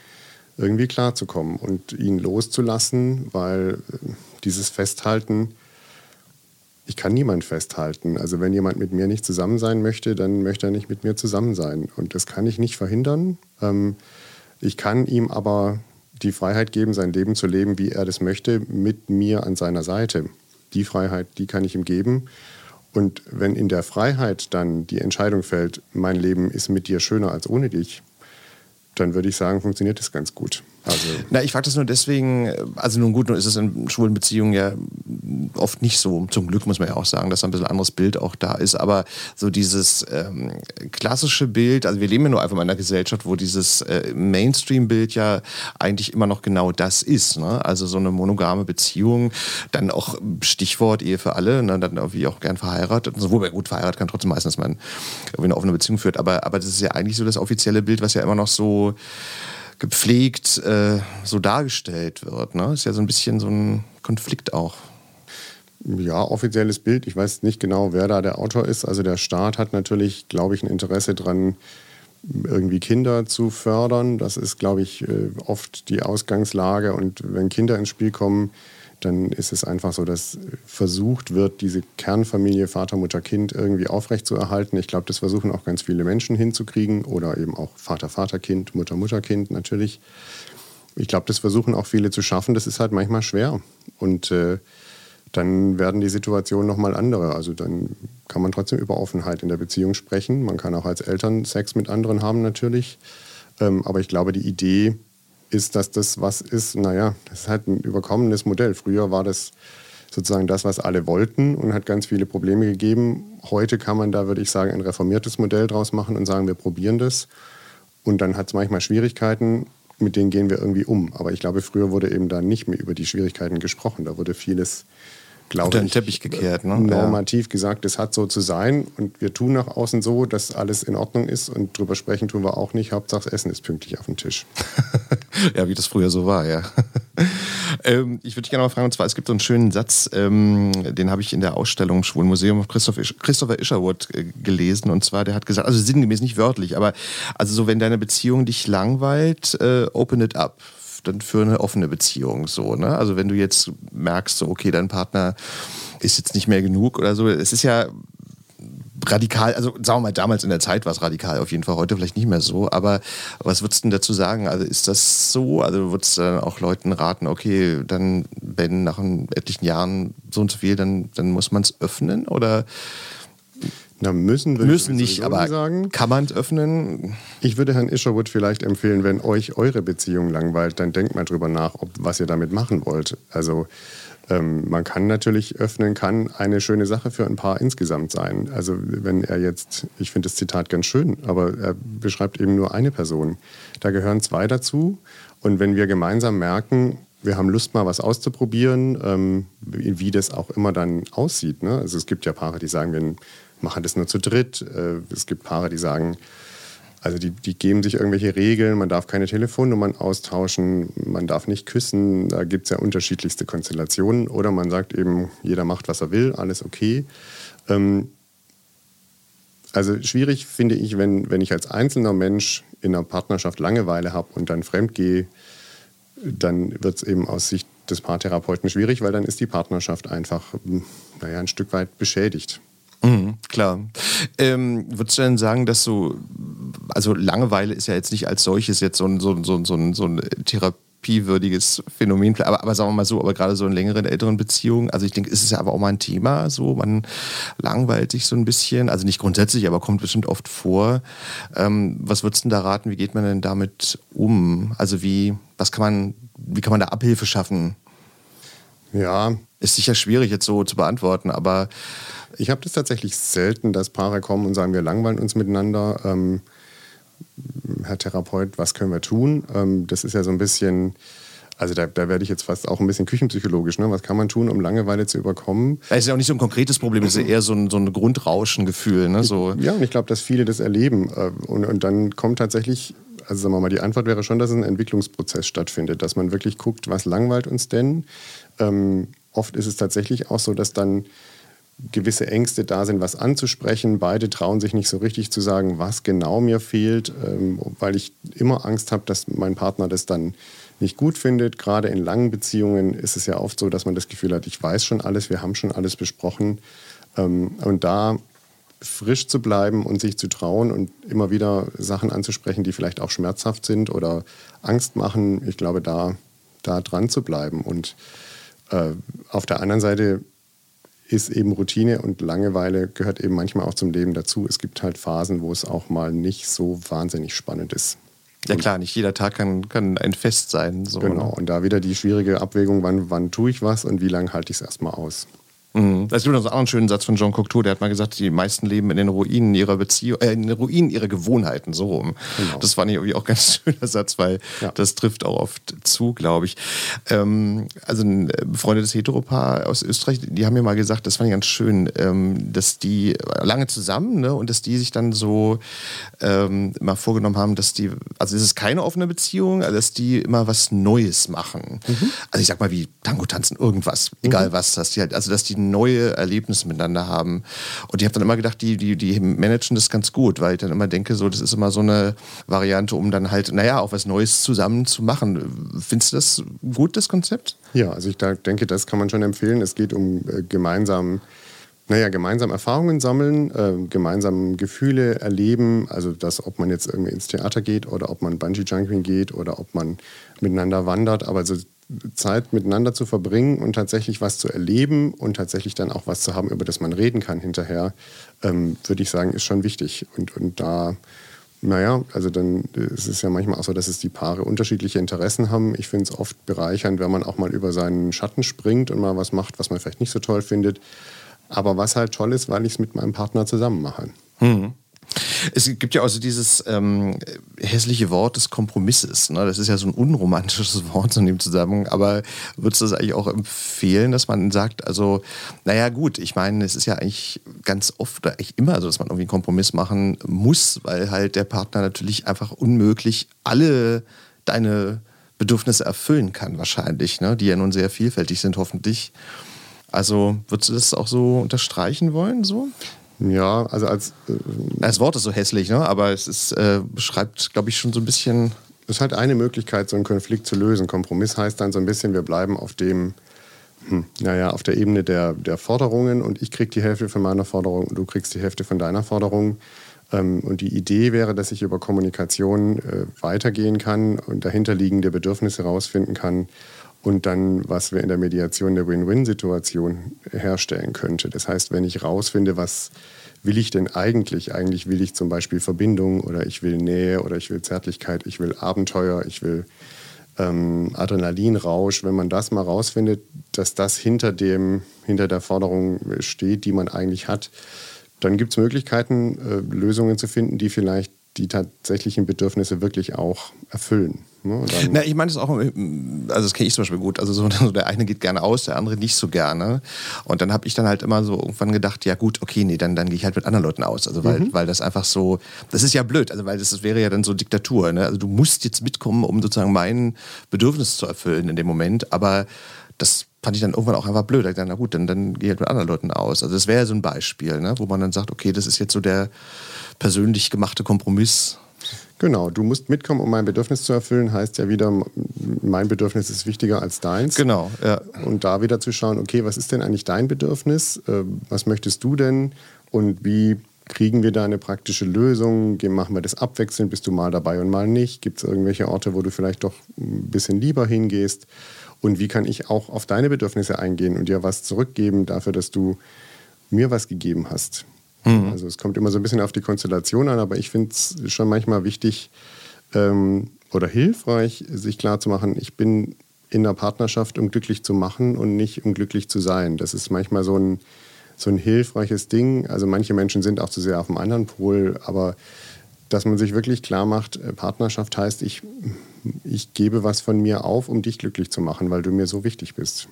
irgendwie klarzukommen und ihn loszulassen, weil äh, dieses Festhalten, ich kann niemand festhalten. Also wenn jemand mit mir nicht zusammen sein möchte, dann möchte er nicht mit mir zusammen sein. Und das kann ich nicht verhindern. Ähm, ich kann ihm aber die Freiheit geben, sein Leben zu leben, wie er das möchte, mit mir an seiner Seite. Die Freiheit, die kann ich ihm geben. Und wenn in der Freiheit dann die Entscheidung fällt, mein Leben ist mit dir schöner als ohne dich, dann würde ich sagen, funktioniert das ganz gut. Also Na, ich frage das nur deswegen, also nun gut, nun ist es in schwulen Beziehungen ja oft nicht so, zum Glück muss man ja auch sagen, dass ein bisschen anderes Bild auch da ist, aber so dieses ähm, klassische Bild, also wir leben ja nur einfach in einer Gesellschaft, wo dieses äh, Mainstream-Bild ja eigentlich immer noch genau das ist, ne? also so eine monogame Beziehung, dann auch Stichwort Ehe für alle, ne? dann irgendwie auch gern verheiratet, also, wobei gut verheiratet kann trotzdem meistens, dass man irgendwie eine offene Beziehung führt, aber, aber das ist ja eigentlich so das offizielle Bild, was ja immer noch so gepflegt äh, so dargestellt wird. Ne? Ist ja so ein bisschen so ein Konflikt auch. Ja, offizielles Bild. Ich weiß nicht genau, wer da der Autor ist. Also der Staat hat natürlich, glaube ich, ein Interesse daran, irgendwie Kinder zu fördern. Das ist, glaube ich, äh, oft die Ausgangslage. Und wenn Kinder ins Spiel kommen, dann ist es einfach so, dass versucht wird, diese Kernfamilie Vater, Mutter, Kind irgendwie aufrechtzuerhalten. Ich glaube, das versuchen auch ganz viele Menschen hinzukriegen oder eben auch Vater, Vater, Kind, Mutter, Mutter, Kind natürlich. Ich glaube, das versuchen auch viele zu schaffen. Das ist halt manchmal schwer. Und äh, dann werden die Situationen nochmal andere. Also dann kann man trotzdem über Offenheit in der Beziehung sprechen. Man kann auch als Eltern Sex mit anderen haben natürlich. Ähm, aber ich glaube, die Idee, ist, dass das was ist, naja, das ist halt ein überkommenes Modell. Früher war das sozusagen das, was alle wollten und hat ganz viele Probleme gegeben. Heute kann man da, würde ich sagen, ein reformiertes Modell draus machen und sagen, wir probieren das. Und dann hat es manchmal Schwierigkeiten, mit denen gehen wir irgendwie um. Aber ich glaube, früher wurde eben da nicht mehr über die Schwierigkeiten gesprochen. Da wurde vieles glaube Unter den Teppich gekehrt, ne? normativ ja. gesagt, es hat so zu sein und wir tun nach außen so, dass alles in Ordnung ist und drüber sprechen tun wir auch nicht. Hauptsache das Essen ist pünktlich auf dem Tisch. ja, wie das früher so war, ja. ähm, ich würde dich gerne mal fragen, und zwar, es gibt so einen schönen Satz, ähm, den habe ich in der Ausstellung im Schwulen Museum auf Christoph Isch Christopher Isherwood äh, gelesen und zwar, der hat gesagt, also sinngemäß nicht wörtlich, aber also so, wenn deine Beziehung dich langweilt, äh, open it up dann für eine offene Beziehung so. Ne? Also wenn du jetzt merkst, so, okay, dein Partner ist jetzt nicht mehr genug oder so, es ist ja radikal, also sagen wir mal, damals in der Zeit war es radikal, auf jeden Fall heute vielleicht nicht mehr so, aber was würdest du denn dazu sagen? Also ist das so? Also würdest du dann auch Leuten raten, okay, dann, wenn nach etlichen Jahren so und so viel, dann, dann muss man es öffnen oder na, müssen würde müssen ich nicht, aber sagen. kann man es öffnen? Ich würde Herrn Isherwood vielleicht empfehlen, wenn euch eure Beziehung langweilt, dann denkt mal drüber nach, ob, was ihr damit machen wollt. Also ähm, man kann natürlich öffnen, kann eine schöne Sache für ein Paar insgesamt sein. Also wenn er jetzt, ich finde das Zitat ganz schön, aber er beschreibt eben nur eine Person. Da gehören zwei dazu. Und wenn wir gemeinsam merken, wir haben Lust, mal was auszuprobieren, ähm, wie, wie, das auch immer dann aussieht. Ne? Also es gibt ja Paare, die sagen, wir machen das nur zu dritt. Äh, es gibt Paare, die sagen, also die, die geben sich irgendwelche Regeln, man darf keine Telefonnummern austauschen, man darf nicht küssen, da gibt es ja unterschiedlichste Konstellationen. Oder man sagt eben, jeder macht, was er will, alles okay. Ähm, also schwierig finde ich, wenn, wenn ich als einzelner Mensch in einer Partnerschaft Langeweile habe und dann fremd gehe, dann wird es eben aus Sicht des Paartherapeuten schwierig, weil dann ist die Partnerschaft einfach naja, ein Stück weit beschädigt. Mhm, klar. Ähm, würdest du denn sagen, dass so, also Langeweile ist ja jetzt nicht als solches jetzt so ein, so, so, so, so ein therapiewürdiges Phänomen, aber, aber sagen wir mal so, aber gerade so in längeren, älteren Beziehungen, also ich denke, ist es ja aber auch mal ein Thema, so, man langweilt sich so ein bisschen, also nicht grundsätzlich, aber kommt bestimmt oft vor. Ähm, was würdest du denn da raten, wie geht man denn damit um? Also wie, was kann man, wie kann man da Abhilfe schaffen? Ja. Ist sicher schwierig jetzt so zu beantworten, aber ich habe das tatsächlich selten, dass Paare kommen und sagen, wir langweilen uns miteinander. Ähm, Herr Therapeut, was können wir tun? Ähm, das ist ja so ein bisschen, also da, da werde ich jetzt fast auch ein bisschen küchenpsychologisch. Ne? Was kann man tun, um Langeweile zu überkommen? Es ist ja auch nicht so ein konkretes Problem, es ist eher so ein, so ein Grundrauschengefühl. Ne? So. Ja, und ich glaube, dass viele das erleben. Äh, und, und dann kommt tatsächlich, also sagen wir mal, die Antwort wäre schon, dass ein Entwicklungsprozess stattfindet, dass man wirklich guckt, was langweilt uns denn? Ähm, oft ist es tatsächlich auch so, dass dann gewisse Ängste da sind, was anzusprechen. Beide trauen sich nicht so richtig zu sagen, was genau mir fehlt, ähm, weil ich immer Angst habe, dass mein Partner das dann nicht gut findet. Gerade in langen Beziehungen ist es ja oft so, dass man das Gefühl hat, ich weiß schon alles, wir haben schon alles besprochen. Ähm, und da frisch zu bleiben und sich zu trauen und immer wieder Sachen anzusprechen, die vielleicht auch schmerzhaft sind oder Angst machen, ich glaube, da, da dran zu bleiben. Und äh, auf der anderen Seite ist eben Routine und Langeweile gehört eben manchmal auch zum Leben dazu. Es gibt halt Phasen, wo es auch mal nicht so wahnsinnig spannend ist. Ja klar, nicht jeder Tag kann, kann ein Fest sein. So, genau, ne? und da wieder die schwierige Abwägung, wann, wann tue ich was und wie lange halte ich es erstmal aus. Mhm. Es gibt noch so einen anderen schönen Satz von John Cocteau, der hat mal gesagt, die meisten leben in den Ruinen ihrer Beziehung, äh, in den Ruinen ihrer Gewohnheiten, so rum. Genau. Das fand ich irgendwie auch ein ganz schöner Satz, weil ja. das trifft auch oft zu, glaube ich. Ähm, also ein äh, befreundetes Heteropaar aus Österreich, die haben mir mal gesagt, das fand ich ganz schön, ähm, dass die lange zusammen, ne, und dass die sich dann so ähm, mal vorgenommen haben, dass die, also es ist keine offene Beziehung, also dass die immer was Neues machen. Mhm. Also ich sag mal wie Tango tanzen, irgendwas, egal mhm. was, dass die halt, also dass die neue Erlebnisse miteinander haben. Und ich habe dann immer gedacht, die, die, die managen das ganz gut, weil ich dann immer denke, so, das ist immer so eine Variante, um dann halt, naja, auch was Neues zusammen zu machen. Findest du das gut, das Konzept? Ja, also ich denke, das kann man schon empfehlen. Es geht um äh, gemeinsam naja, gemeinsam Erfahrungen sammeln, äh, gemeinsam Gefühle erleben, also dass, ob man jetzt irgendwie ins Theater geht oder ob man Bungee-Jumping geht oder ob man miteinander wandert, aber also Zeit miteinander zu verbringen und tatsächlich was zu erleben und tatsächlich dann auch was zu haben, über das man reden kann hinterher, ähm, würde ich sagen, ist schon wichtig. Und, und da, naja, also dann ist es ja manchmal auch so, dass es die Paare unterschiedliche Interessen haben. Ich finde es oft bereichernd, wenn man auch mal über seinen Schatten springt und mal was macht, was man vielleicht nicht so toll findet. Aber was halt toll ist, weil ich es mit meinem Partner zusammen mache. Mhm. Es gibt ja also dieses ähm, hässliche Wort des Kompromisses. Ne? Das ist ja so ein unromantisches Wort in dem Zusammenhang. Aber würdest du das eigentlich auch empfehlen, dass man sagt, also, naja, gut, ich meine, es ist ja eigentlich ganz oft oder eigentlich immer so, dass man irgendwie einen Kompromiss machen muss, weil halt der Partner natürlich einfach unmöglich alle deine Bedürfnisse erfüllen kann, wahrscheinlich, ne? die ja nun sehr vielfältig sind, hoffentlich. Also würdest du das auch so unterstreichen wollen? So? Ja, also als. Äh, das Wort ist so hässlich, ne? aber es ist, äh, beschreibt, glaube ich, schon so ein bisschen. Es ist halt eine Möglichkeit, so einen Konflikt zu lösen. Kompromiss heißt dann so ein bisschen, wir bleiben auf dem, hm, naja, auf der Ebene der, der Forderungen und ich kriege die Hälfte von meiner Forderung und du kriegst die Hälfte von deiner Forderung. Ähm, und die Idee wäre, dass ich über Kommunikation äh, weitergehen kann und dahinterliegende Bedürfnisse herausfinden kann und dann, was wir in der Mediation der Win-Win-Situation herstellen könnte. Das heißt, wenn ich rausfinde, was will ich denn eigentlich? Eigentlich will ich zum Beispiel Verbindung oder ich will Nähe oder ich will Zärtlichkeit, ich will Abenteuer, ich will ähm, Adrenalinrausch. Wenn man das mal rausfindet, dass das hinter, dem, hinter der Forderung steht, die man eigentlich hat, dann gibt es Möglichkeiten, äh, Lösungen zu finden, die vielleicht die tatsächlichen Bedürfnisse wirklich auch erfüllen. Ne? Na, ich meine es auch, also das kenne ich zum Beispiel gut. Also so, der eine geht gerne aus, der andere nicht so gerne. Und dann habe ich dann halt immer so irgendwann gedacht, ja gut, okay, nee, dann, dann gehe ich halt mit anderen Leuten aus. Also weil, mhm. weil das einfach so, das ist ja blöd, also weil das, das wäre ja dann so Diktatur. Ne? Also du musst jetzt mitkommen, um sozusagen mein Bedürfnis zu erfüllen in dem Moment. Aber das fand ich dann irgendwann auch einfach blöd. Ich dachte, na gut, dann, dann gehe ich halt mit anderen Leuten aus. Also das wäre ja so ein Beispiel, ne? wo man dann sagt, okay, das ist jetzt so der persönlich gemachte Kompromiss. Genau, du musst mitkommen, um mein Bedürfnis zu erfüllen, heißt ja wieder, mein Bedürfnis ist wichtiger als deins. Genau, ja. Und da wieder zu schauen, okay, was ist denn eigentlich dein Bedürfnis? Äh, was möchtest du denn? Und wie kriegen wir da eine praktische Lösung? Machen wir das abwechselnd? Bist du mal dabei und mal nicht? Gibt es irgendwelche Orte, wo du vielleicht doch ein bisschen lieber hingehst? Und wie kann ich auch auf deine Bedürfnisse eingehen und dir was zurückgeben dafür, dass du mir was gegeben hast? Mhm. Also es kommt immer so ein bisschen auf die Konstellation an, aber ich finde es schon manchmal wichtig ähm, oder hilfreich, sich klarzumachen, ich bin in der Partnerschaft, um glücklich zu machen und nicht um glücklich zu sein. Das ist manchmal so ein, so ein hilfreiches Ding. Also manche Menschen sind auch zu sehr auf dem anderen Pol, aber dass man sich wirklich klar macht, äh, Partnerschaft heißt, ich, ich gebe was von mir auf, um dich glücklich zu machen, weil du mir so wichtig bist.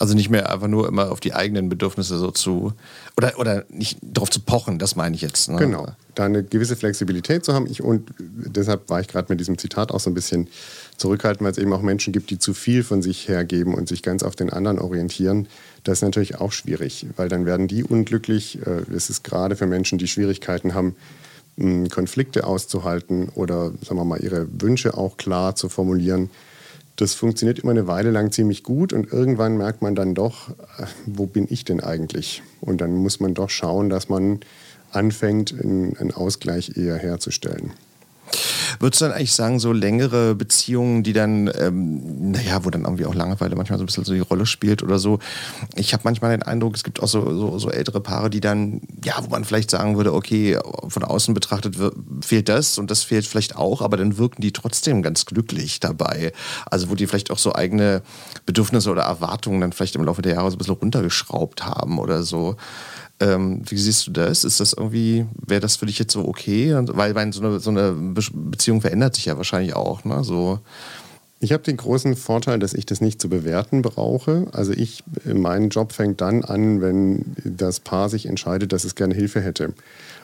Also nicht mehr einfach nur immer auf die eigenen Bedürfnisse so zu, oder, oder nicht darauf zu pochen, das meine ich jetzt. Ne? Genau, da eine gewisse Flexibilität zu haben. Ich, und deshalb war ich gerade mit diesem Zitat auch so ein bisschen zurückhaltend, weil es eben auch Menschen gibt, die zu viel von sich hergeben und sich ganz auf den anderen orientieren. Das ist natürlich auch schwierig, weil dann werden die unglücklich. Äh, es ist gerade für Menschen, die Schwierigkeiten haben, Konflikte auszuhalten oder sagen wir mal ihre Wünsche auch klar zu formulieren das funktioniert immer eine Weile lang ziemlich gut und irgendwann merkt man dann doch, äh, wo bin ich denn eigentlich? Und dann muss man doch schauen, dass man anfängt, einen Ausgleich eher herzustellen. Würdest du dann eigentlich sagen, so längere Beziehungen, die dann, ähm, naja, wo dann irgendwie auch Langeweile manchmal so ein bisschen so die Rolle spielt oder so. Ich habe manchmal den Eindruck, es gibt auch so, so, so, ältere Paare, die dann, ja, wo man vielleicht sagen würde, okay, von außen betrachtet fehlt das und das fehlt vielleicht auch, aber dann wirken die trotzdem ganz glücklich dabei. Also wo die vielleicht auch so eigene Bedürfnisse oder Erwartungen dann vielleicht im Laufe der Jahre so ein bisschen runtergeschraubt haben oder so. Ähm, wie siehst du das? Ist das irgendwie, wäre das für dich jetzt so okay? Weil, weil so, eine, so eine Beziehung verändert sich ja wahrscheinlich auch. Ne? So. Ich habe den großen Vorteil, dass ich das nicht zu bewerten brauche. Also ich, mein Job fängt dann an, wenn das Paar sich entscheidet, dass es gerne Hilfe hätte.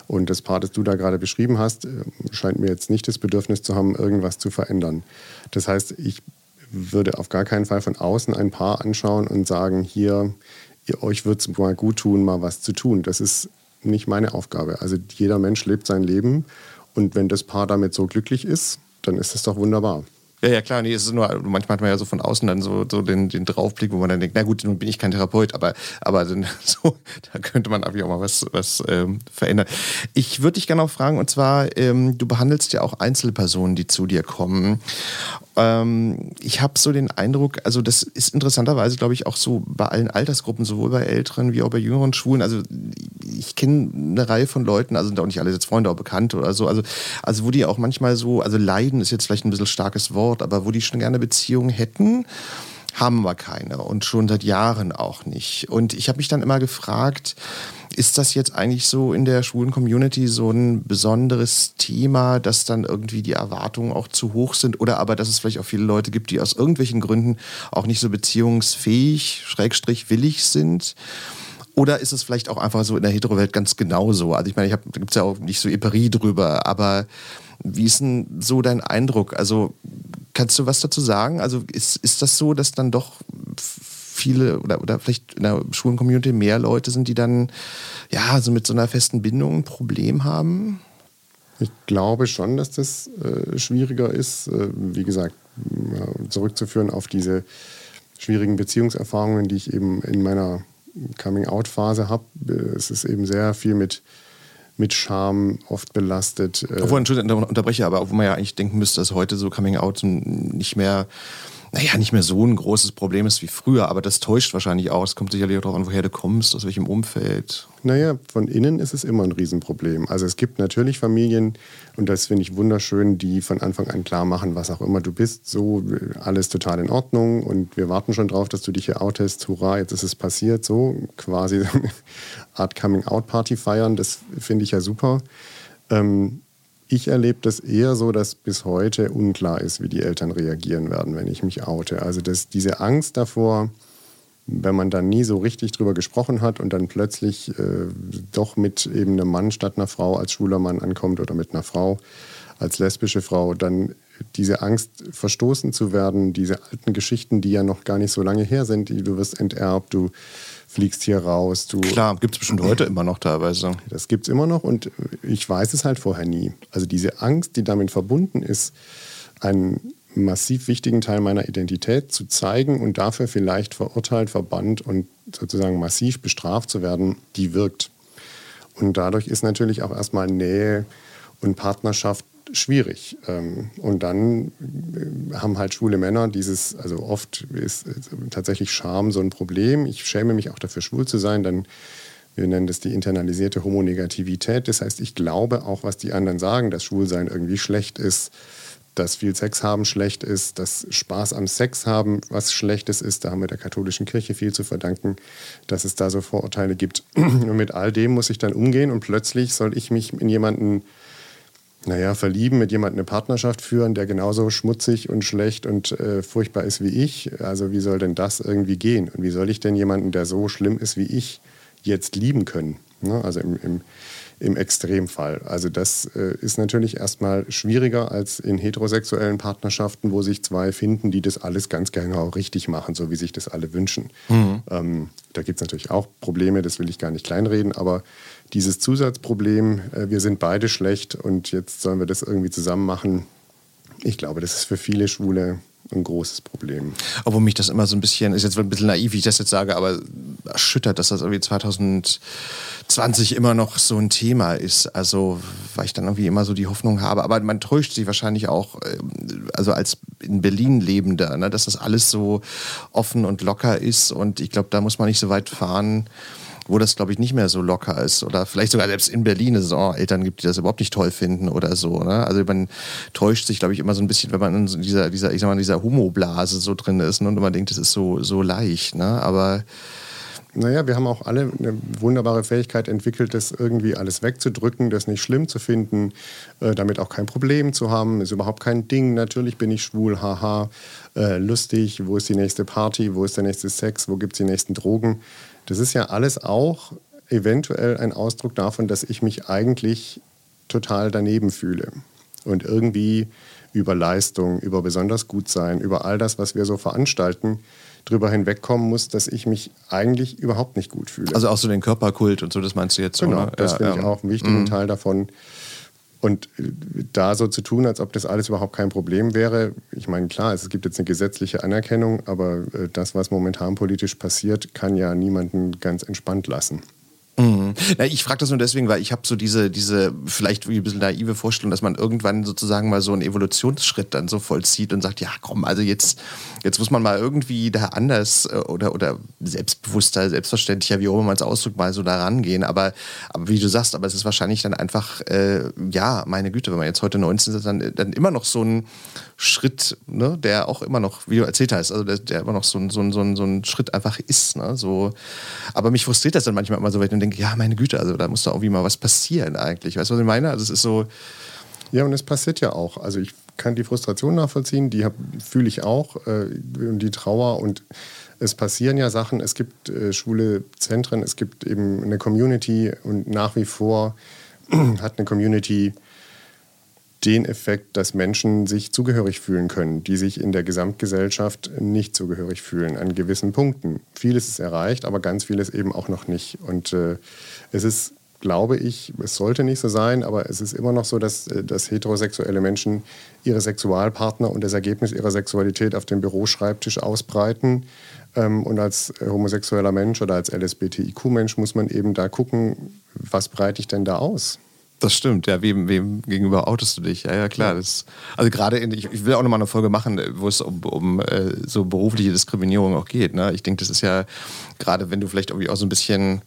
Und das Paar, das du da gerade beschrieben hast, äh, scheint mir jetzt nicht das Bedürfnis zu haben, irgendwas zu verändern. Das heißt, ich würde auf gar keinen Fall von außen ein Paar anschauen und sagen, hier, ihr, euch wird es mal gut tun, mal was zu tun. Das ist nicht meine Aufgabe. Also jeder Mensch lebt sein Leben und wenn das Paar damit so glücklich ist, dann ist das doch wunderbar. Ja, ja, klar, nee, es ist nur, manchmal hat man ja so von außen dann so, so den, den Draufblick, wo man dann denkt, na gut, nun bin ich kein Therapeut, aber, aber dann, so, da könnte man auch mal was, was ähm, verändern. Ich würde dich gerne auch fragen, und zwar, ähm, du behandelst ja auch Einzelpersonen, die zu dir kommen. Ähm, ich habe so den Eindruck, also das ist interessanterweise, glaube ich, auch so bei allen Altersgruppen, sowohl bei älteren wie auch bei jüngeren Schwulen. Also ich kenne eine Reihe von Leuten, also sind auch nicht alle jetzt Freunde, auch Bekannte oder so, also, also wo die auch manchmal so, also leiden ist jetzt vielleicht ein bisschen starkes Wort, aber wo die schon gerne Beziehungen hätten haben wir keine und schon seit Jahren auch nicht. Und ich habe mich dann immer gefragt, ist das jetzt eigentlich so in der schwulen Community so ein besonderes Thema, dass dann irgendwie die Erwartungen auch zu hoch sind oder aber, dass es vielleicht auch viele Leute gibt, die aus irgendwelchen Gründen auch nicht so beziehungsfähig, schrägstrich willig sind? Oder ist es vielleicht auch einfach so in der Hetero-Welt ganz genauso? Also ich meine, ich hab, da gibt es ja auch nicht so Eperie drüber, aber wie ist denn so dein Eindruck? Also kannst du was dazu sagen? Also ist, ist das so, dass dann doch viele oder, oder vielleicht in der schwulen Community mehr Leute sind, die dann ja so mit so einer festen Bindung ein Problem haben? Ich glaube schon, dass das äh, schwieriger ist. Äh, wie gesagt, zurückzuführen auf diese schwierigen Beziehungserfahrungen, die ich eben in meiner Coming-out-Phase habe. Es ist eben sehr viel mit, mit Scham oft belastet. Äh. Obwohl, Entschuldigung, unterbreche, aber obwohl man ja eigentlich denken müsste, dass heute so Coming-out nicht mehr naja, nicht mehr so ein großes Problem ist wie früher, aber das täuscht wahrscheinlich auch. Es kommt sicherlich auch darauf an, woher du kommst, aus welchem Umfeld. Naja, von innen ist es immer ein Riesenproblem. Also es gibt natürlich Familien, und das finde ich wunderschön, die von Anfang an klar machen, was auch immer du bist, so alles total in Ordnung und wir warten schon drauf, dass du dich hier outest, hurra, jetzt ist es passiert, so quasi eine Art Coming-out-Party feiern, das finde ich ja super. Ähm, ich erlebe das eher so, dass bis heute unklar ist, wie die Eltern reagieren werden, wenn ich mich oute. Also dass diese Angst davor, wenn man dann nie so richtig drüber gesprochen hat und dann plötzlich äh, doch mit eben einem Mann statt einer Frau als schwuler Mann ankommt oder mit einer Frau als lesbische Frau, dann diese Angst, verstoßen zu werden, diese alten Geschichten, die ja noch gar nicht so lange her sind, die, du wirst enterbt, du fliegst hier raus. Du Klar, gibt es bestimmt heute immer noch teilweise. Das gibt es immer noch und ich weiß es halt vorher nie. Also diese Angst, die damit verbunden ist, einen massiv wichtigen Teil meiner Identität zu zeigen und dafür vielleicht verurteilt, verbannt und sozusagen massiv bestraft zu werden, die wirkt. Und dadurch ist natürlich auch erstmal Nähe und Partnerschaft schwierig. Ähm, und dann äh, haben halt schwule Männer dieses, also oft ist tatsächlich Scham so ein Problem. Ich schäme mich auch dafür, schwul zu sein. Dann, wir nennen das die internalisierte Homonegativität. Das heißt, ich glaube auch, was die anderen sagen, dass Schwulsein irgendwie schlecht ist, dass viel Sex haben schlecht ist, dass Spaß am Sex haben was Schlechtes ist. Da haben wir der katholischen Kirche viel zu verdanken, dass es da so Vorurteile gibt. Und mit all dem muss ich dann umgehen und plötzlich soll ich mich in jemanden naja, verlieben, mit jemandem eine Partnerschaft führen, der genauso schmutzig und schlecht und äh, furchtbar ist wie ich. Also wie soll denn das irgendwie gehen? Und wie soll ich denn jemanden, der so schlimm ist wie ich, jetzt lieben können? Ne? Also im, im, im Extremfall. Also das äh, ist natürlich erstmal schwieriger als in heterosexuellen Partnerschaften, wo sich zwei finden, die das alles ganz gerne auch richtig machen, so wie sich das alle wünschen. Mhm. Ähm, da gibt es natürlich auch Probleme, das will ich gar nicht kleinreden, aber dieses Zusatzproblem, äh, wir sind beide schlecht und jetzt sollen wir das irgendwie zusammen machen, ich glaube, das ist für viele Schwule ein großes Problem. Obwohl mich das immer so ein bisschen, ist jetzt ein bisschen naiv, wie ich das jetzt sage, aber erschüttert, dass das irgendwie 2020 immer noch so ein Thema ist. Also, weil ich dann irgendwie immer so die Hoffnung habe. Aber man täuscht sich wahrscheinlich auch, äh, also als in Berlin Lebender, ne, dass das alles so offen und locker ist. Und ich glaube, da muss man nicht so weit fahren wo das, glaube ich, nicht mehr so locker ist. Oder vielleicht sogar selbst in Berlin es oh, Eltern gibt, die das überhaupt nicht toll finden oder so. Ne? Also man täuscht sich, glaube ich, immer so ein bisschen, wenn man in dieser, dieser, ich sag mal, dieser Humoblase so drin ist ne? und man denkt, es ist so, so leicht. Ne? Aber naja, wir haben auch alle eine wunderbare Fähigkeit entwickelt, das irgendwie alles wegzudrücken, das nicht schlimm zu finden, äh, damit auch kein Problem zu haben, ist überhaupt kein Ding. Natürlich bin ich schwul, haha, äh, lustig, wo ist die nächste Party, wo ist der nächste Sex, wo gibt es die nächsten Drogen. Das ist ja alles auch eventuell ein Ausdruck davon, dass ich mich eigentlich total daneben fühle und irgendwie über Leistung, über besonders gut sein, über all das, was wir so veranstalten, drüber hinwegkommen muss, dass ich mich eigentlich überhaupt nicht gut fühle. Also auch so den Körperkult und so, das meinst du jetzt? Genau, oder? das ja, finde ja. ich auch einen wichtigen mhm. Teil davon. Und äh, da so zu tun, als ob das alles überhaupt kein Problem wäre, ich meine, klar, es gibt jetzt eine gesetzliche Anerkennung, aber äh, das, was momentan politisch passiert, kann ja niemanden ganz entspannt lassen. Mhm. Na, ich frage das nur deswegen, weil ich habe so diese, diese vielleicht ein bisschen naive Vorstellung, dass man irgendwann sozusagen mal so einen Evolutionsschritt dann so vollzieht und sagt, ja komm, also jetzt, jetzt muss man mal irgendwie da anders äh, oder, oder selbstbewusster, selbstverständlicher, wie auch immer man es ausdrückt, mal so da rangehen. Aber, aber wie du sagst, aber es ist wahrscheinlich dann einfach, äh, ja, meine Güte, wenn man jetzt heute 19 ist, dann, dann immer noch so ein Schritt, ne, der auch immer noch, wie du erzählt hast, also der, der immer noch so, so, so, so ein Schritt einfach ist. Ne, so. Aber mich frustriert das dann manchmal immer so, weil ich denke, ja, meine Güte, also da muss doch irgendwie mal was passieren eigentlich. Weißt du, was ich meine? Also es ist so. Ja, und es passiert ja auch. Also ich kann die Frustration nachvollziehen, die fühle ich auch, äh, die Trauer und es passieren ja Sachen, es gibt äh, schwule Zentren, es gibt eben eine Community und nach wie vor hat eine Community den Effekt, dass Menschen sich zugehörig fühlen können, die sich in der Gesamtgesellschaft nicht zugehörig fühlen an gewissen Punkten. Vieles ist erreicht, aber ganz vieles eben auch noch nicht. Und äh, es ist, glaube ich, es sollte nicht so sein, aber es ist immer noch so, dass, äh, dass heterosexuelle Menschen ihre Sexualpartner und das Ergebnis ihrer Sexualität auf dem Büroschreibtisch ausbreiten. Ähm, und als homosexueller Mensch oder als LSBTIQ-Mensch muss man eben da gucken, was breite ich denn da aus? Das stimmt, ja. Wem, wem gegenüber outest du dich? Ja, ja, klar. Das, also gerade, in, ich, ich, will auch nochmal eine Folge machen, wo es um, um äh, so berufliche Diskriminierung auch geht. Ne? Ich denke, das ist ja, gerade wenn du vielleicht irgendwie auch so ein bisschen,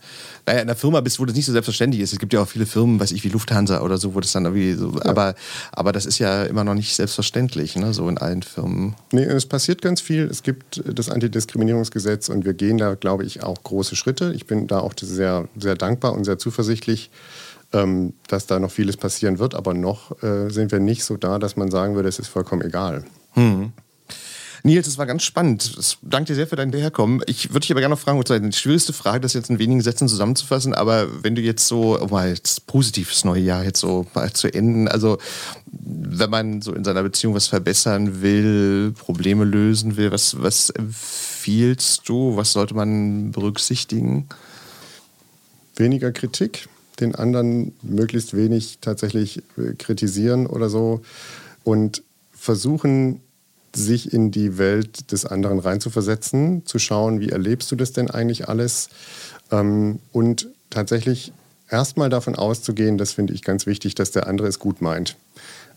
naja, in einer Firma bist, wo das nicht so selbstverständlich ist. Es gibt ja auch viele Firmen, weiß ich, wie Lufthansa oder so, wo das dann irgendwie so, ja. aber, aber das ist ja immer noch nicht selbstverständlich, ne? so in allen Firmen. Nee, es passiert ganz viel. Es gibt das Antidiskriminierungsgesetz und wir gehen da, glaube ich, auch große Schritte. Ich bin da auch sehr, sehr dankbar und sehr zuversichtlich ähm, dass da noch vieles passieren wird, aber noch äh, sind wir nicht so da, dass man sagen würde, es ist vollkommen egal. Hm. Nils, es war ganz spannend. Danke dir sehr für dein Herkommen. Ich würde dich aber gerne noch fragen, die schwierigste Frage, das jetzt in wenigen Sätzen zusammenzufassen, aber wenn du jetzt so, um mal jetzt positives neue Jahr jetzt so mal zu enden, also wenn man so in seiner Beziehung was verbessern will, Probleme lösen will, was, was empfiehlst du? Was sollte man berücksichtigen? Weniger Kritik, den anderen möglichst wenig tatsächlich äh, kritisieren oder so und versuchen, sich in die Welt des anderen reinzuversetzen, zu schauen, wie erlebst du das denn eigentlich alles ähm, und tatsächlich erstmal davon auszugehen, das finde ich ganz wichtig, dass der andere es gut meint.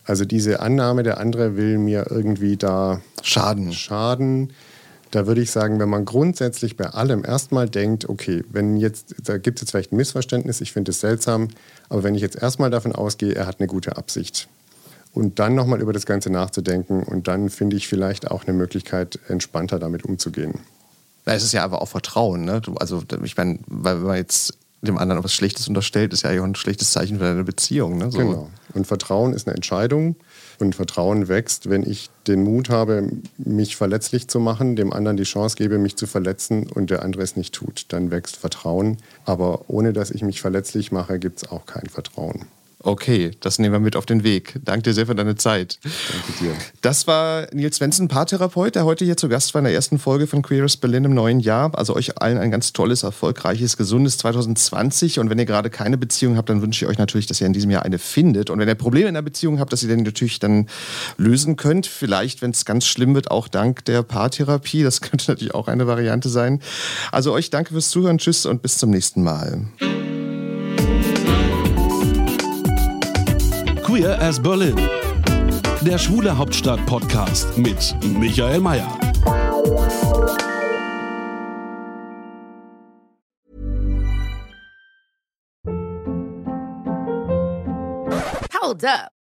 Also diese Annahme, der andere will mir irgendwie da schaden. schaden da würde ich sagen, wenn man grundsätzlich bei allem erstmal denkt, okay, wenn jetzt, da gibt es jetzt vielleicht ein Missverständnis, ich finde es seltsam, aber wenn ich jetzt erstmal davon ausgehe, er hat eine gute Absicht und dann nochmal über das Ganze nachzudenken und dann finde ich vielleicht auch eine Möglichkeit, entspannter damit umzugehen. es ist ja aber auch Vertrauen, ne? also ich meine, weil man jetzt dem anderen was Schlechtes unterstellt, ist ja auch ein schlechtes Zeichen für deine Beziehung. Ne? So. Genau. Und Vertrauen ist eine Entscheidung. Und Vertrauen wächst, wenn ich den Mut habe, mich verletzlich zu machen, dem anderen die Chance gebe, mich zu verletzen und der andere es nicht tut. Dann wächst Vertrauen. Aber ohne dass ich mich verletzlich mache, gibt es auch kein Vertrauen. Okay, das nehmen wir mit auf den Weg. Danke dir sehr für deine Zeit. Danke dir. Das war Nils Svensson, Paartherapeut, der heute hier zu Gast war in der ersten Folge von Queers Berlin im neuen Jahr. Also euch allen ein ganz tolles, erfolgreiches, gesundes 2020. Und wenn ihr gerade keine Beziehung habt, dann wünsche ich euch natürlich, dass ihr in diesem Jahr eine findet. Und wenn ihr Probleme in der Beziehung habt, dass ihr den natürlich dann lösen könnt. Vielleicht, wenn es ganz schlimm wird, auch dank der Paartherapie. Das könnte natürlich auch eine Variante sein. Also euch danke fürs Zuhören. Tschüss und bis zum nächsten Mal. Queer as Berlin. Der Schwule Hauptstadt Podcast mit Michael Mayer. Hold up.